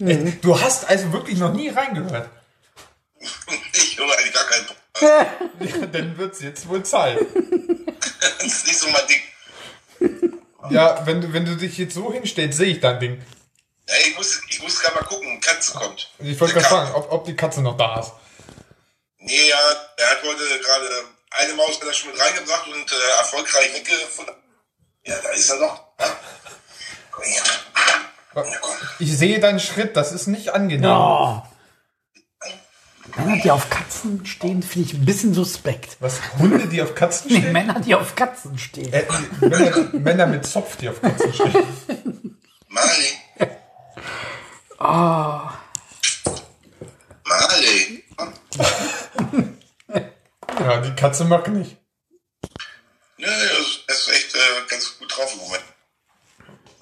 Ey, Du hast also wirklich noch nie reingehört. Ich höre eigentlich gar keinen Podcast. *laughs* Ja, dann wird's jetzt wohl Zeit. *laughs* Das ist nicht so mein Ding. Ja, wenn du, wenn du dich jetzt so hinstellst, sehe ich dein Ding. Ja, ich muss, ich muss gerade mal gucken, Katze kommt. Ich wollte gerade fragen, ob, ob die Katze noch da ist. Nee, ja, er hat heute gerade eine Maus hat er schon mit reingebracht und äh, erfolgreich weggefunden. Ja, da ist er noch. Ja. Komm her. Ja, komm. Ich sehe deinen Schritt, das ist nicht angenehm. Oh. Männer, die auf Katzen stehen, finde ich ein bisschen suspekt. Was? Hunde, die auf Katzen Nee, stehen? Männer, die auf Katzen stehen. Äh, Männer, Männer mit Zopf, die auf Katzen stehen. Marley. Oh. Marley. Ja, die Katze mag nicht. Nö, er ist, er ist echt äh, ganz gut drauf im Moment.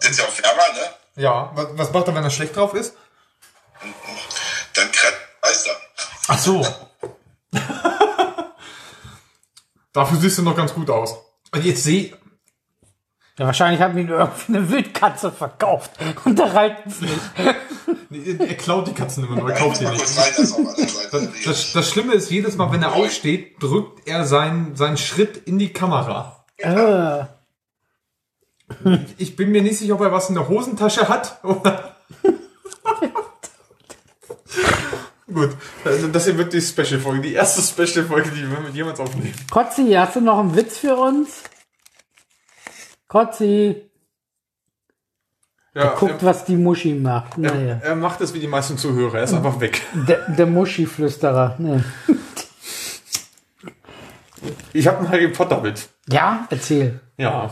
Ist jetzt ja auch wärmer, ne? Ja, was, was macht er, wenn er schlecht drauf ist? Dann kratzt Meister. Ach so. Dafür siehst du noch ganz gut aus. Und jetzt seh, Ja, wahrscheinlich haben ihn irgendwie eine Wildkatze verkauft und da reicht es nicht. *laughs* Nee, Er klaut die Katzen immer nur, er kauft die mal nicht. das, das Schlimme ist, jedes Mal, wenn er aufsteht, drückt er seinen, seinen Schritt in die Kamera. Äh, *laughs* Ich bin mir nicht sicher, ob er was in der Hosentasche hat. *laughs* Gut, also das hier wird die Special-Folge, die erste Special-Folge, die wir mit jemals aufnehmen. Kotzi, hast du noch einen Witz für uns? Kotzi, Ja, guckt, was die Muschi macht. er, Naja. er macht es wie die meisten Zuhörer, er ist einfach weg. Der, der Muschi-Flüsterer. Ne. Ich habe einen Harry Potter-Witz. Ja, erzähl. Ja.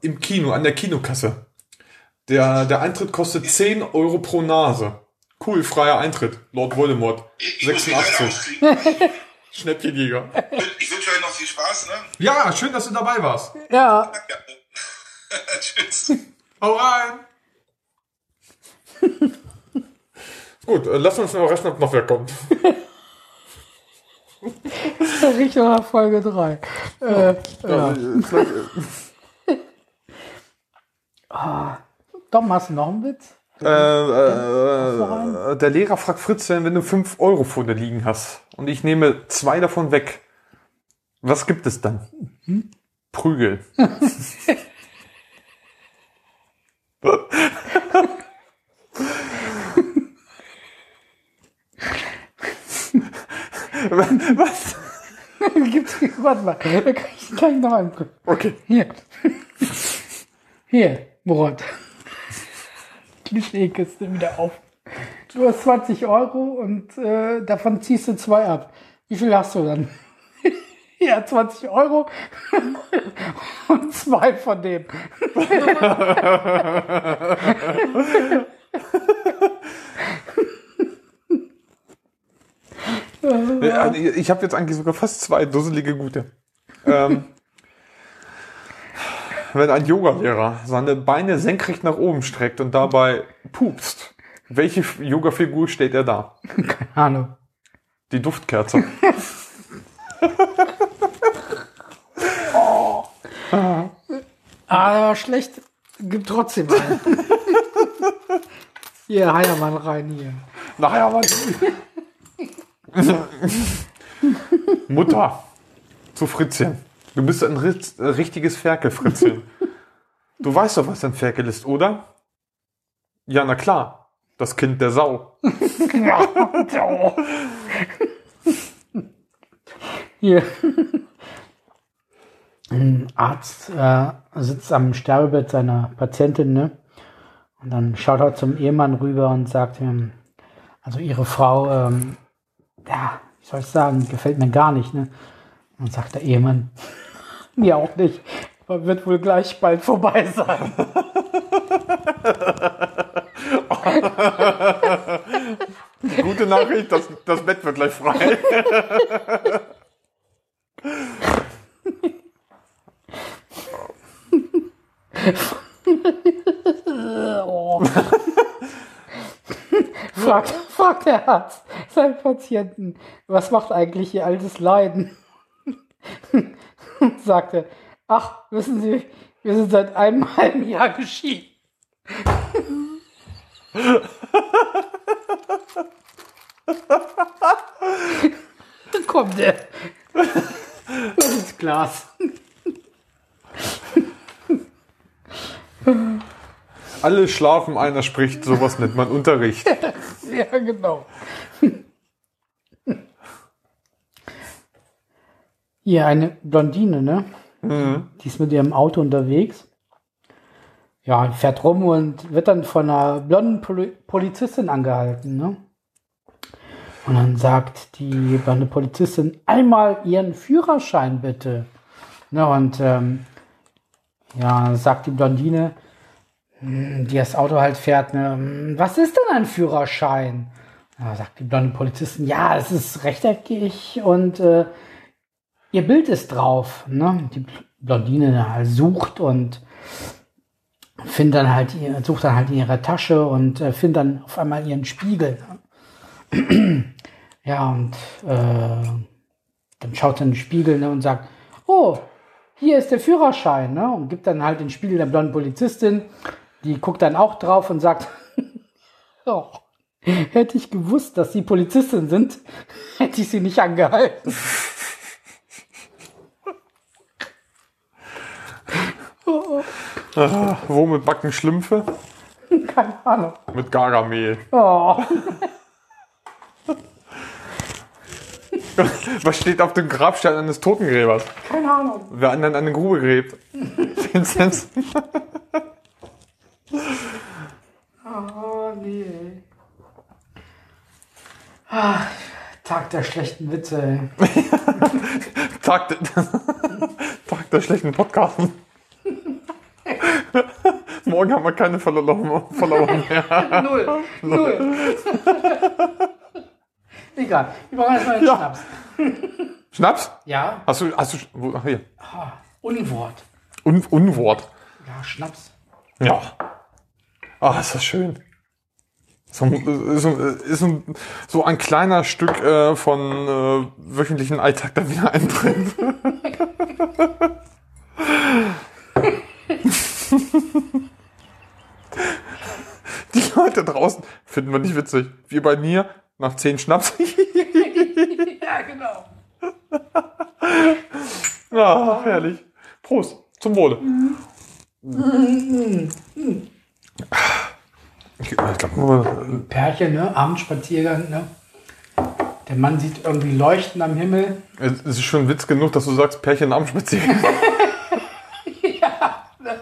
Im Kino, an der Kinokasse. Der, der Eintritt kostet 10 Euro pro Nase. Cool, freier Eintritt. Lord Voldemort. Ich muss mich leider 86. auskriegen. *laughs* Schnäppchenjäger. Ich wünsche euch noch viel Spaß, ne? Ja, schön, dass du dabei warst. Ja, Ja. *laughs* Tschüss. Hau rein. *laughs* Gut, äh, lass uns mal rechnen, ob noch wer kommt. Richtung Folge 3. Äh, ja. *laughs* Tom, hast du noch einen Witz? Äh, äh, äh, der Lehrer fragt Fritz, wenn du 5 Euro vor dir liegen hast und ich nehme zwei davon weg, was gibt es dann? Prügel. *laughs* *laughs* *laughs* was? Gibt's, warte mal, da kann ich, kann ich noch einen gucken. Okay. Hier. Hier, Murat. Klischeekiste wieder auf. Du hast 20 Euro und äh, davon ziehst du zwei ab. Wie viel hast du dann? *laughs* Ja, 20 Euro *laughs* und zwei von dem. Ich habe jetzt eigentlich sogar fast zwei dusselige gute. Ähm, wenn ein Yoga-Lehrer seine Beine senkrecht nach oben streckt und dabei pupst, welche Yoga-Figur steht er da? Keine Ahnung. Die Duftkerze. *laughs* Ah, der war schlecht. Gibt trotzdem einen. *laughs* Hier, Heiermann rein hier. Nachher was. *laughs* Mutter. zu Fritzchen. Du bist ein äh, richtiges Ferkel, Fritzchen. du weißt doch, was ein Ferkel ist, oder? Ja, na klar. Das Kind der Sau. Hier. Ein Arzt äh, sitzt am Sterbebett seiner Patientin, ne? Und dann schaut er zum Ehemann rüber und sagt ihm, also ihre Frau, ähm, ja, wie soll ich sagen, gefällt mir gar nicht, ne? Und sagt der Ehemann, *laughs* mir auch nicht, aber wird wohl gleich bald vorbei sein. *laughs* Gute Nachricht, das, das Bett wird gleich frei. *laughs* Oh. fragt, fragt *laughs* der Arzt seinen Patienten, was macht eigentlich ihr altes Leiden? *laughs* Sagte, ach, wissen Sie, wir sind seit einem halben Jahr geschieden. Dann kommt er. Das ist Glas. Alle schlafen, einer spricht, sowas nennt man Unterricht. *laughs* Ja, genau. Hier eine Blondine, ne? Die ist mit ihrem Auto unterwegs. Ja, fährt rum und wird dann von einer blonden Poli Polizistin angehalten, ne? Und dann sagt die blonde Polizistin, einmal ihren Führerschein bitte. Ne, und ähm, ja, sagt die Blondine, die das Auto halt fährt, ne, hm, was ist denn ein Führerschein? Da sagt die blonde Polizistin, ja, es ist rechteckig und äh, ihr Bild ist drauf. Ne? Die Blondine halt sucht und findet dann halt, sucht dann halt in ihrer Tasche und äh, findet dann auf einmal ihren Spiegel. Ne? *clears throat* ja, und äh, dann schaut sie in den Spiegel ne, und sagt, oh, hier ist der Führerschein, ne? Und gibt dann halt den Spiegel der blonden Polizistin. Die guckt dann auch drauf und sagt, *laughs* oh, hätte ich gewusst, dass Sie Polizistin sind, *laughs* hätte ich sie nicht angehalten. Ah, womit backen Schlümpfe? *laughs* Keine Ahnung. Mit Gargamel. Oh, Was steht auf dem Grabstein eines Totengräbers? keine Ahnung. Wer anderen eine Grube gräbt. Vinzenz. Nee. ey. Ah, Tag der schlechten Witze, ey. *laughs* Tag, der- *laughs* Tag der schlechten Podcasten. *laughs* Morgen haben wir keine Follower Follower mehr. Null. Null. Egal. Wir brauchen erstmal einen Ja. Schnaps. Schnaps? Ja. Hast du, hast du, wo, ach, hier. Ah, Unwort. Un, Unwort. Ja, Schnaps. Ja. Ah, ist das schön. So, ein- so, ist ein, so ein kleiner Stück äh, von äh, wöchentlichen Alltag, der wieder eintritt. *laughs* Die Leute draußen finden wir nicht witzig. Wir bei mir nach zehn Schnaps. *laughs* Ja, genau. ah, herrlich. Prost. Zum Wohle. Ich, ich glaube, Pärchen, ne? Abendspaziergang, ne? Der Mann sieht irgendwie Leuchten am Himmel. es ist schon Witz genug, dass du sagst, Pärchen am Spaziergang. *laughs* ja, ne?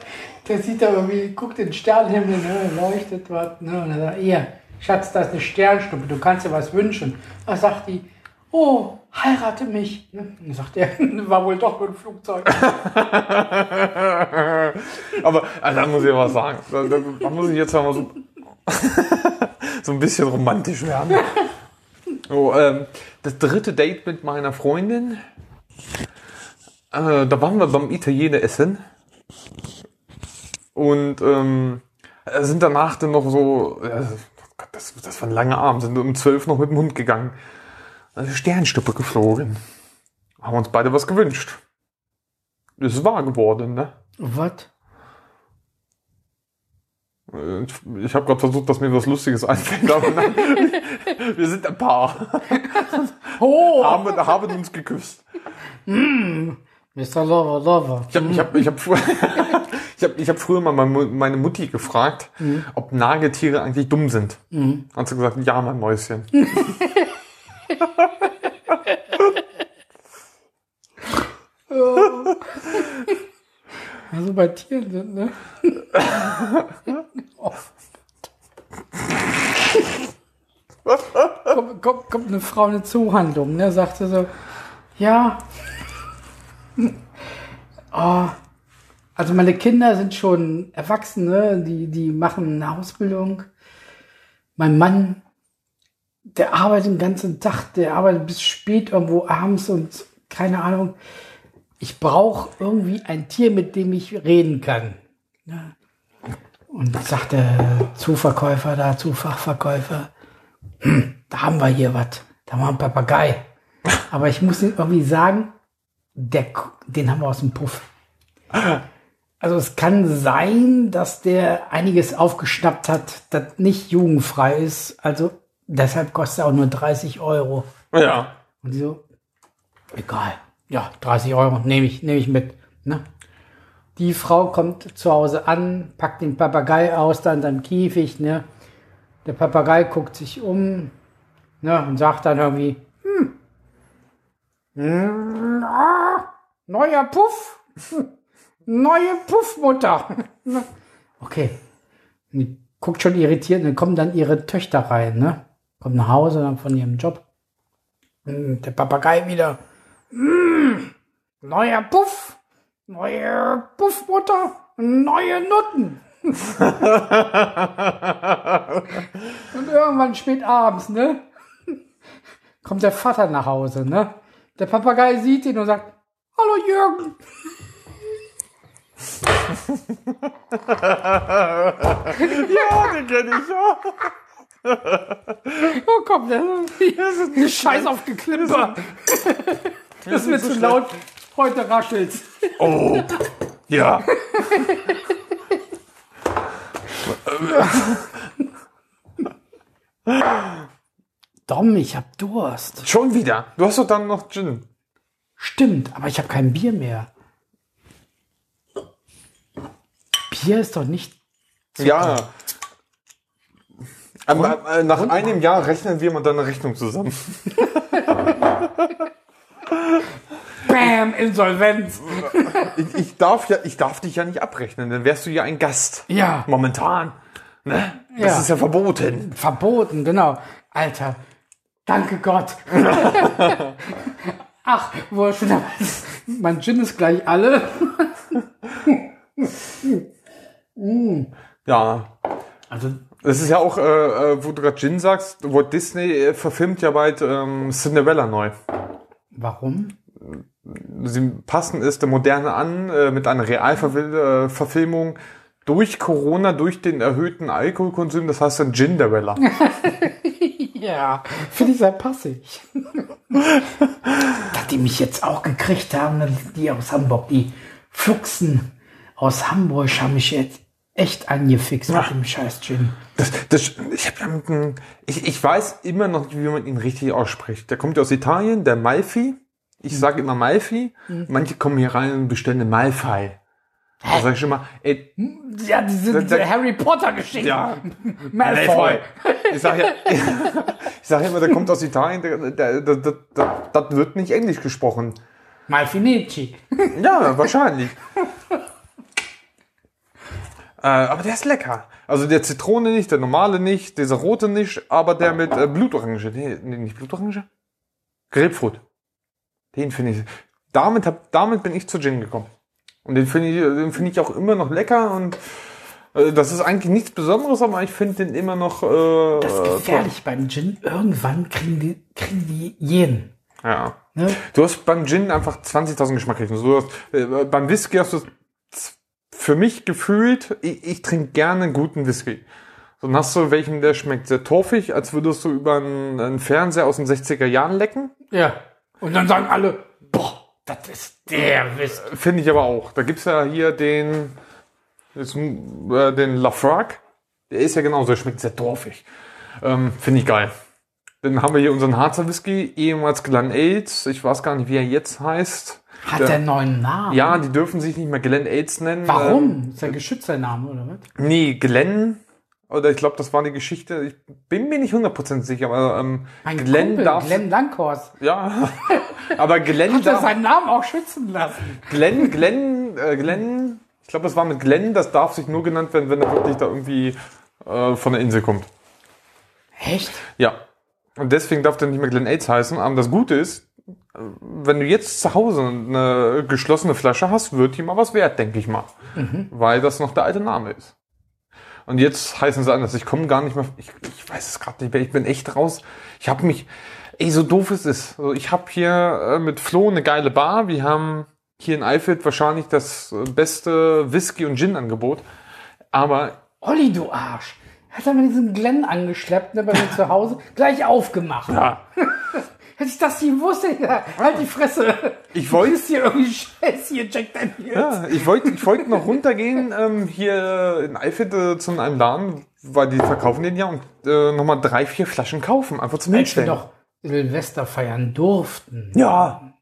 der sieht da irgendwie, guckt den Sternenhimmel, ne? Leuchtet was, ne? Und er sagt, hier, Schatz, da ist eine Sternschnuppe, du kannst dir was wünschen. Da sagt die, oh, heirate mich. Ne? Und dann sagt er, *laughs* war wohl doch nur ein Flugzeug. *laughs* Aber also, da muss ich ja was sagen. Da, da, da muss ich jetzt mal so, *laughs* so ein bisschen romantisch werden. So, *laughs* ähm, das dritte Date mit meiner Freundin. Äh, da waren wir beim Italiener essen. Und ähm, sind danach dann noch so, ja, Gott, das, das war ein langer Abend, sind um zwölf noch mit dem Hund gegangen. Also Sternstuppe geflogen. Haben uns beide was gewünscht. Ist wahr geworden, ne? Was? Äh, Ich, habe gerade versucht, dass mir was Lustiges *laughs* einfällt, aber nein, *laughs* wir sind ein Paar. Oh, Haben, haben uns geküsst. Mr. Lover, Lover. Ich habe ich hab, ich hab, früher- *laughs* ich hab, ich hab früher mal meine Mu- meine Mutti gefragt, ob Nagetiere eigentlich dumm sind. Hat sie gesagt, ja, mein Mäuschen. Also bei Tieren sind, ne? Oh. kommt, kommt, kommt eine Frau in eine Zuhandlung, ne? Sagt sie so, ja. Oh. Also meine Kinder sind schon Erwachsene, die, die machen eine Ausbildung. Mein Mann, der arbeitet den ganzen Tag, der arbeitet bis spät irgendwo abends und keine Ahnung. Ich brauche irgendwie ein Tier, mit dem ich reden kann. Ja. Und sagt der Zuverkäufer da, Zufachverkäufer, hm, da haben wir hier was. Da haben wir einen Papagei. Aber ich muss Ihnen irgendwie sagen, der, den haben wir aus dem Puff. Also es kann sein, dass der einiges aufgeschnappt hat, das nicht jugendfrei ist. Also deshalb kostet er auch nur 30 Euro. Ja. Und die so, egal. Ja, 30 Euro nehme ich, nehme ich mit. Ne? Die Frau kommt zu Hause an, packt den Papagei aus, da in seinem Käfig. Ne? Der Papagei guckt sich um ne? und sagt dann irgendwie, hm, ah, neuer Puff, *laughs* neue Puffmutter. *laughs* okay. Die guckt schon irritiert, dann kommen dann ihre Töchter rein, ne? Kommt nach Hause dann von ihrem Job. Hm, Der Papagei wieder. Mm, neuer Puff. Neue Puffmutter. Neue Nutten. *laughs* Und irgendwann spät abends, ne? Kommt der Vater nach Hause, ne? Der Papagei sieht ihn und sagt, Hallo Jürgen. *laughs* Ja, den kenne ich ja. Oh komm, das ist ein Scheiß auf Geklimper. Das wird zu laut. Heute raschelt's. Oh. Ja. Dom, ich hab Durst. Schon wieder. Du hast doch dann noch Gin. Stimmt, aber ich habe kein Bier mehr. Bier ist doch nicht. Ja. Aber, äh, nach einem Jahr rechnen wir mal dann eine Rechnung zusammen. *laughs* Bam, Insolvenz. Ich, ich, darf ja, ich darf dich ja nicht abrechnen, dann wärst du ja ein Gast. Ja. Momentan. Ne? Das Ja. ist ja verboten. Verboten, genau. Alter, danke Gott. *laughs* Ach, wo er schon dabei ist. Mein Gin ist gleich alle. Ja. Also, Es ist ja auch, äh, äh, wo du gerade Gin sagst, Walt Disney äh, verfilmt ja bald ähm, Cinderella neu. warum? Sie passen es der Moderne an äh, mit einer Realverfilmung durch Corona, durch den erhöhten Alkoholkonsum, das heißt dann Ginderella. *laughs* Ja, finde ich sehr passig. Dass die mich jetzt auch gekriegt haben, die aus Hamburg, die Fuchsen aus Hamburg haben mich jetzt echt angefixt mit dem scheiß Gin. Das, das, ich, hab ich, ich weiß immer noch nicht, wie man ihn richtig ausspricht. Der kommt ja aus Italien, der Malfi. Ich sage immer Malfi. Manche kommen hier rein und bestellen Malfi. Da sag ich schon mal, ey, Ja, diese, diese Harry Potter Geschichte. ja, *laughs* Malfoy. Ich sage ja, *laughs* ich sag ja immer, der kommt aus Italien, der, der, der, der, das wird nicht Englisch gesprochen. Malfinici. *laughs* Ja, wahrscheinlich. äh, aber der ist lecker. Also der Zitrone nicht, der normale nicht, dieser rote nicht, aber der mit äh, Blutorange. Nee, nee, nicht Blutorange? Grapefruit. Den finde ich. Damit, hab, damit bin ich zu Gin gekommen. Und den finde ich, den finde ich auch immer noch lecker und äh, das ist eigentlich nichts Besonderes, aber ich finde den immer noch. Äh, Das ist äh, gefährlich beim Gin. Irgendwann kriegen die, kriegen die jeden. Ja. Ne? Du hast beim Gin einfach 20.000 Geschmacksrichtungen. Du hast, äh, beim Whisky hast du für mich gefühlt, ich, ich trinke gerne guten Whisky. So, Dann hast du welchen, der schmeckt sehr torfig, als würdest du über einen, einen Fernseher aus den 60er Jahren lecken. Ja. Und dann sagen alle, boah, das ist der Whisky. Finde ich aber auch. Da gibt's ja hier den, jetzt, äh, den Lafroig. Der ist ja genauso, der schmeckt sehr dorfig. Ähm, Finde ich geil. Dann haben wir hier unseren Harzer Whisky, ehemals Glen Aids. Ich weiß gar nicht, wie er jetzt heißt. Hat Der- der einen neuen Namen? Ja, die dürfen sich nicht mehr Glen Aids nennen. Ähm, Warum? Ist der geschützter Name, oder was? nee, Glenn. Oder ich glaube, das war die Geschichte. Ich bin mir nicht 100% sicher, aber ähm, Mein Glenn Kumpel, darf. Glenn Langhorst. Ja. *laughs* aber Glenn Hat darf. seinen Namen auch schützen lassen? Glenn, Glenn, äh, Glenn. Ich glaube, das war mit Glenn. Das darf sich nur genannt werden, wenn er wirklich da irgendwie äh, von der Insel kommt. Echt? Ja. Und deswegen darf der nicht mehr Glen Aids heißen. Aber das Gute ist, äh, wenn du jetzt zu Hause eine geschlossene Flasche hast, wird die mal was wert, denke ich mal. Weil das noch der alte Name ist. Und jetzt heißen sie anders. Ich komme gar nicht mehr. Ich, ich weiß es gerade nicht mehr. Ich bin echt raus. Ich habe mich. Ey, so doof es ist. Also ich habe hier äh, mit Flo eine geile Bar. Wir haben hier in Eifeld wahrscheinlich das äh, beste Whisky- und Gin-Angebot. Aber Olli, du Arsch. Hat er mir diesen Glenn angeschleppt, ne, bei mir zu Hause, gleich aufgemacht. ja, *laughs* Hätte ich das gewusst, ich gesagt, halt die Fresse. ich wollte Du bist hier irgendwie Scheiß, hier, Jack Daniels. Ja, ich wollte ich wollte noch runtergehen ähm, hier in Eifeld äh, zu einem Laden, weil die verkaufen den ja und äh, nochmal drei, vier Flaschen kaufen, einfach zum Als wir Hinstellen. doch Silvester feiern durften, Ja,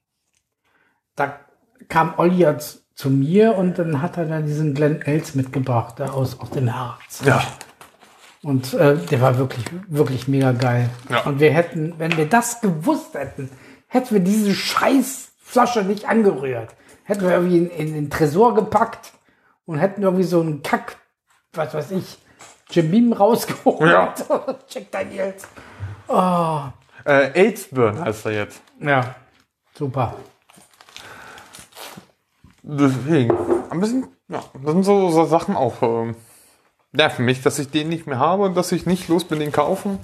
da kam Olli ja z- zu mir und dann hat er dann diesen Glenn Els mitgebracht, da aus, aus dem Harz. ja. Und äh, der war wirklich, wirklich mega geil. Ja. Und wir hätten, wenn wir das gewusst hätten, hätten wir diese scheiß Flasche nicht angerührt. Hätten wir irgendwie in, in den Tresor gepackt und hätten irgendwie so einen Kack, was weiß ich, Jim Beam rausgeholt. Ja. *laughs* Check Daniels. Äh, Aidsburn heißt er jetzt. Ja, super. Deswegen, ein bisschen, ja, das sind so, so Sachen auch, ähm, nerven mich, dass ich den nicht mehr habe und dass ich nicht los bin, den kaufen.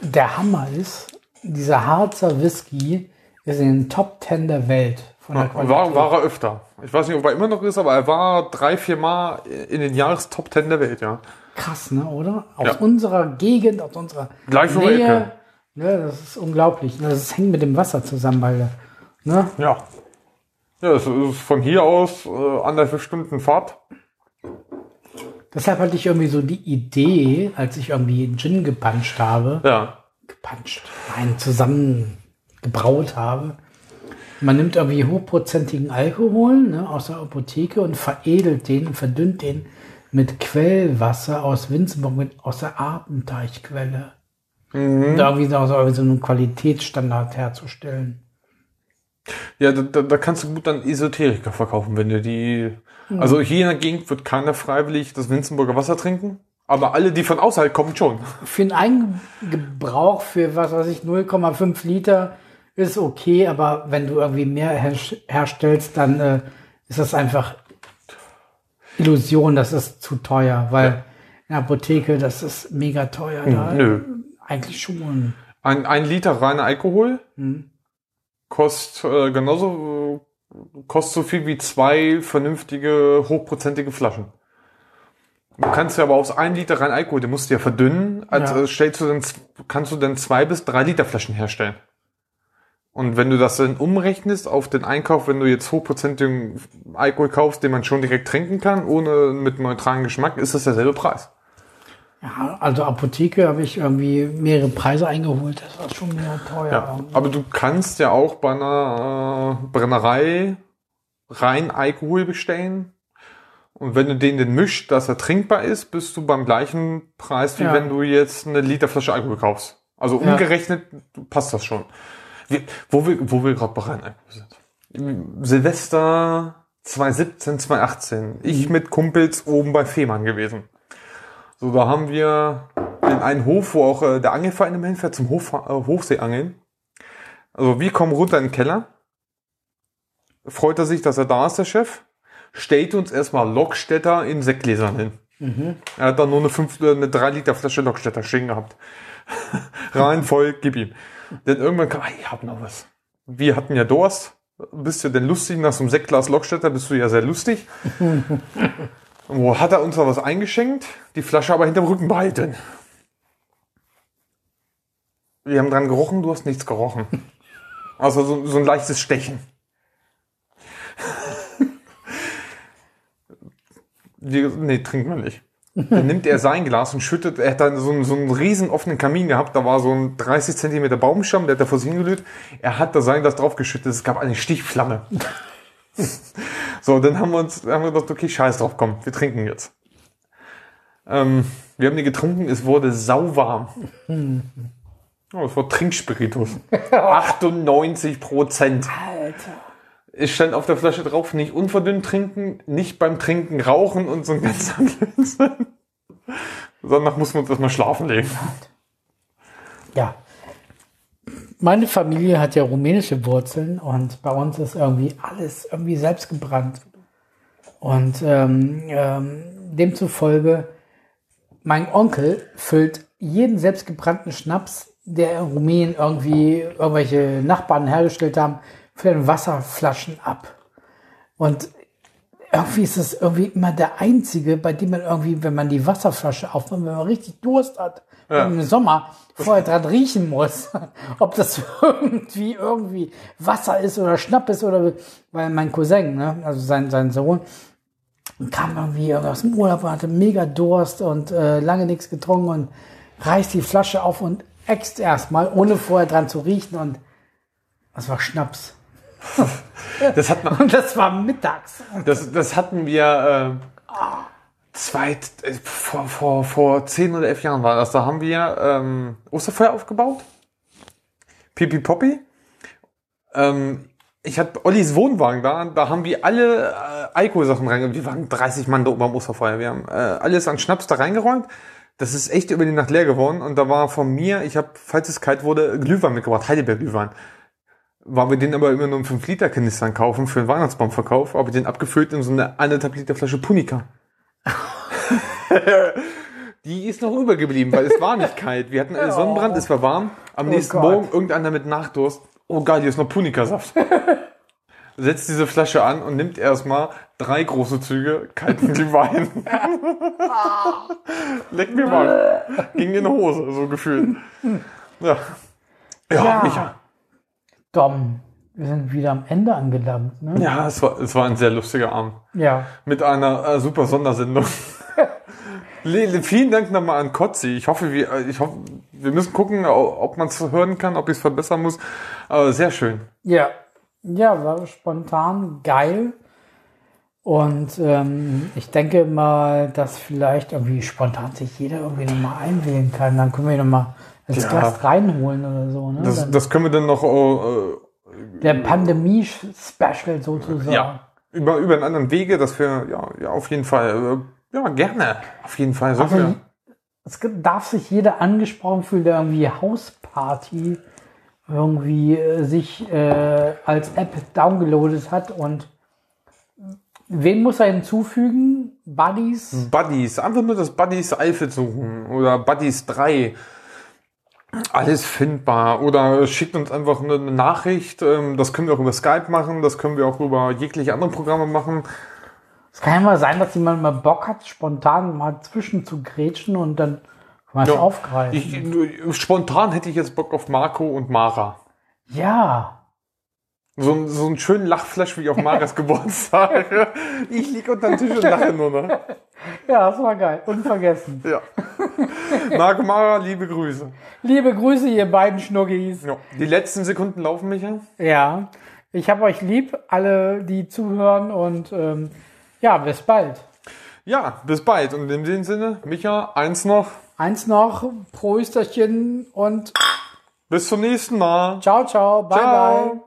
Der Hammer ist, dieser Harzer Whisky ist in den Top 10 der Welt. Von der Qualität. War, war er öfter. Ich weiß nicht, ob er immer noch ist, aber er war drei, vier Mal in den Jahrestop 10 der Welt, ja. Krass, ne, oder? Aus Ja. unserer Gegend, aus unserer Gleich. Nähe. Ne, das ist unglaublich. Ne, Das hängt mit dem Wasser zusammen, weil, ne? Ja. Ja, das ist von hier aus äh, anderthalb Stunden Fahrt. Deshalb hatte ich irgendwie so die Idee, als ich irgendwie Gin gepanscht habe, Ja. gepanscht, nein, zusammen gebraut habe. Man nimmt irgendwie hochprozentigen Alkohol ne, aus der Apotheke und veredelt den und verdünnt den mit Quellwasser aus Winzenburg, mit, aus der Arpenteichquelle. Um da irgendwie so, so einen Qualitätsstandard herzustellen. Ja, da, da, kannst du gut an Esoteriker verkaufen, wenn du die. Also hier in der Gegend wird keiner freiwillig das Winzenburger Wasser trinken. Aber alle, die von außerhalb kommen, schon. Für einen Eigengebrauch für was weiß ich 0,5 Liter ist okay, aber wenn du irgendwie mehr her herstellst, dann äh, ist das einfach Illusion, das ist zu teuer, weil in der Apotheke, das ist mega teuer. Da Nö. Eigentlich schon. Ein, ein Liter reiner Alkohol kostet äh, genauso kostet so viel wie zwei vernünftige hochprozentige Flaschen. Du kannst ja aber aus einem Liter rein Alkohol, den musst du ja verdünnen, als Ja. stellst du dann, kannst du dann zwei bis drei Liter Flaschen herstellen. Und wenn du das dann umrechnest auf den Einkauf, wenn du jetzt hochprozentigen Alkohol kaufst, den man schon direkt trinken kann, ohne mit neutralem Geschmack, ist das derselbe Preis. Ja, also Apotheke habe ich irgendwie mehrere Preise eingeholt, das war schon mega teuer. Ja, aber du kannst ja auch bei einer äh, Brennerei rein Alkohol bestellen. Und wenn du den dann mischt, dass er trinkbar ist, bist du beim gleichen Preis, wie Ja. wenn du jetzt eine Literflasche Alkohol kaufst. Also Ja. umgerechnet passt das schon. Wir, wo wir, wo wir gerade bei rein Alkohol sind. Silvester 2017, 2018. Ich mit Kumpels oben bei Fehmarn gewesen. So, da haben wir in einen Hof, wo auch äh, der Angelverein immer hinfährt, zum Hof, äh, Hochseeangeln. Also wir kommen runter in den Keller. Freut er sich, dass er da ist, der Chef. Stellt uns erstmal Lockstädter in Sektgläsern hin. Er hat dann nur eine, 5, äh, eine 3 Liter Flasche Lockstädter stehen gehabt. *laughs* Rein voll, gib ihm. Dann irgendwann kam, ich hab noch was. Wir hatten ja Durst. Bist du denn lustig nach so einem Sektglas Lockstädter? Bist du ja sehr lustig. *laughs* Wo hat er uns da was eingeschenkt? Die Flasche aber hinterm Rücken behalten. Wir haben dran gerochen, du hast nichts gerochen. *laughs* Also so, so ein leichtes Stechen. Wir, nee, trinken wir nicht. Dann nimmt er sein Glas und schüttet, er hat dann so einen, so einen riesen offenen Kamin gehabt, da war so ein 30 Zentimeter Baumstamm, der hat da vor sich hingelöt. Er hat da sein Glas drauf geschüttet, es gab eine Stichflamme. *laughs* *laughs* so, dann haben wir uns, haben wir gedacht, okay, scheiß drauf, komm, wir trinken jetzt. Ähm, wir haben die getrunken, es wurde sauwarm. Oh, es war Trinkspiritus. *laughs* 98 Prozent. Alter. Es stand auf der Flasche drauf, nicht unverdünnt trinken, nicht beim Trinken rauchen und so ein ganzer *laughs* Blödsinn. Danach muss man uns erstmal schlafen legen. Ja. Meine Familie hat ja rumänische Wurzeln und bei uns ist irgendwie alles irgendwie selbst gebrannt. Und ähm, ähm, demzufolge, mein Onkel füllt jeden selbstgebrannten Schnaps, der in Rumänien irgendwie irgendwelche Nachbarn hergestellt haben, für den Wasserflaschen ab. Und irgendwie ist es irgendwie immer der einzige, bei dem man irgendwie, wenn man die Wasserflasche aufmacht, wenn man richtig Durst hat, Ja. im Sommer vorher dran riechen muss, *laughs* ob das irgendwie irgendwie Wasser ist oder Schnapp ist oder weil mein Cousin, ne, also sein sein Sohn, kam irgendwie aus dem Urlaub und hatte mega Durst und äh, lange nichts getrunken und reißt die Flasche auf und äxt erstmal, ohne vorher dran zu riechen und das war Schnaps. *laughs* Das hat man, *laughs* Und das war mittags. das, das hatten wir äh, zwei, äh, vor, vor, vor zehn oder elf Jahren war das. Da haben wir ähm, Osterfeuer aufgebaut. Pipi Poppy. Ähm, ich hatte Ollis Wohnwagen da, da haben wir alle äh, Alkoholsachen reingeräumt. Wir waren 30 Mann da oben beim Osterfeuer. Wir haben äh, alles an Schnaps da reingeräumt. Das ist echt über die Nacht leer geworden. Und da war von mir, ich habe, falls es kalt wurde, Glühwein mitgebracht, Heidelberg Glühwein. Weil wir den aber immer nur in 5 Liter Kanistern kaufen für den Weihnachtsbaumverkauf, aber den abgefüllt in so eine anderthalb Liter Flasche Punika. *laughs* Die ist noch übergeblieben, weil es war nicht kalt. Wir hatten alle Sonnenbrand, es war warm. Am nächsten Gott. Morgen irgendeiner mit Nachdurst. Oh geil, hier ist noch Punikasaft. *laughs* Setzt diese Flasche an und nimmt erstmal drei große Züge kalten Glühwein. *laughs* Leck mir mal. Ging in die Hose, so gefühlt. Ja. Ja, Ja. Micha. Dom, wir sind wieder am Ende angelangt. Ne? Ja, es war, es war ein sehr lustiger Abend. Ja. Mit einer äh, super Sondersendung. *laughs* Le- le- Vielen Dank nochmal an Kotzi. Ich hoffe, wir, äh, ich hoffe, wir müssen gucken, ob man es hören kann, ob ich es verbessern muss. Aber sehr schön. Ja. Ja, war spontan geil. Und ähm, ich denke mal, dass vielleicht irgendwie spontan sich jeder irgendwie nochmal einwählen kann. Dann können wir nochmal als Ja. Gast reinholen oder so. Ne? Das, das können wir dann noch äh, der Pandemie-Special sozusagen. ja, über, über einen anderen Wege, dass wir ja, ja auf jeden Fall, äh, ja, gerne. Auf jeden Fall. So Also, viel. es darf sich jeder angesprochen fühlen, der irgendwie Hausparty irgendwie äh, sich äh, als App downgeloadet hat und wen muss er hinzufügen? Buddies? Buddies, einfach nur das Buddies Alpha suchen oder Buddies 3. Alles findbar. Oder schickt uns einfach eine Nachricht. ähm, Das können wir auch über Skype machen, das können wir auch über jegliche anderen Programme machen. Es kann ja mal sein, dass jemand mal Bock hat, spontan mal zwischen zu grätschen und dann es Ja. aufgreifen. Ich, spontan hätte ich jetzt Bock auf Marco und Mara. ja. So, ein- so einen schönen Lachflash wie auf Maras *laughs* Geburtstag. Ich lieg unter dem Tisch und lache nur noch. Ja, das war geil. Unvergessen. Ja. Marco, Mara, liebe Grüße. Liebe Grüße, ihr beiden Schnuggis. Ja. Die letzten Sekunden laufen, Micha. Ja, ich habe euch lieb, alle, die zuhören und ähm, ja, bis bald. Ja, bis bald. Und in dem Sinne, Micha, eins noch. Eins noch, Prösterchen und Bis zum nächsten Mal. ciao, ciao, bye, Ciao. bye.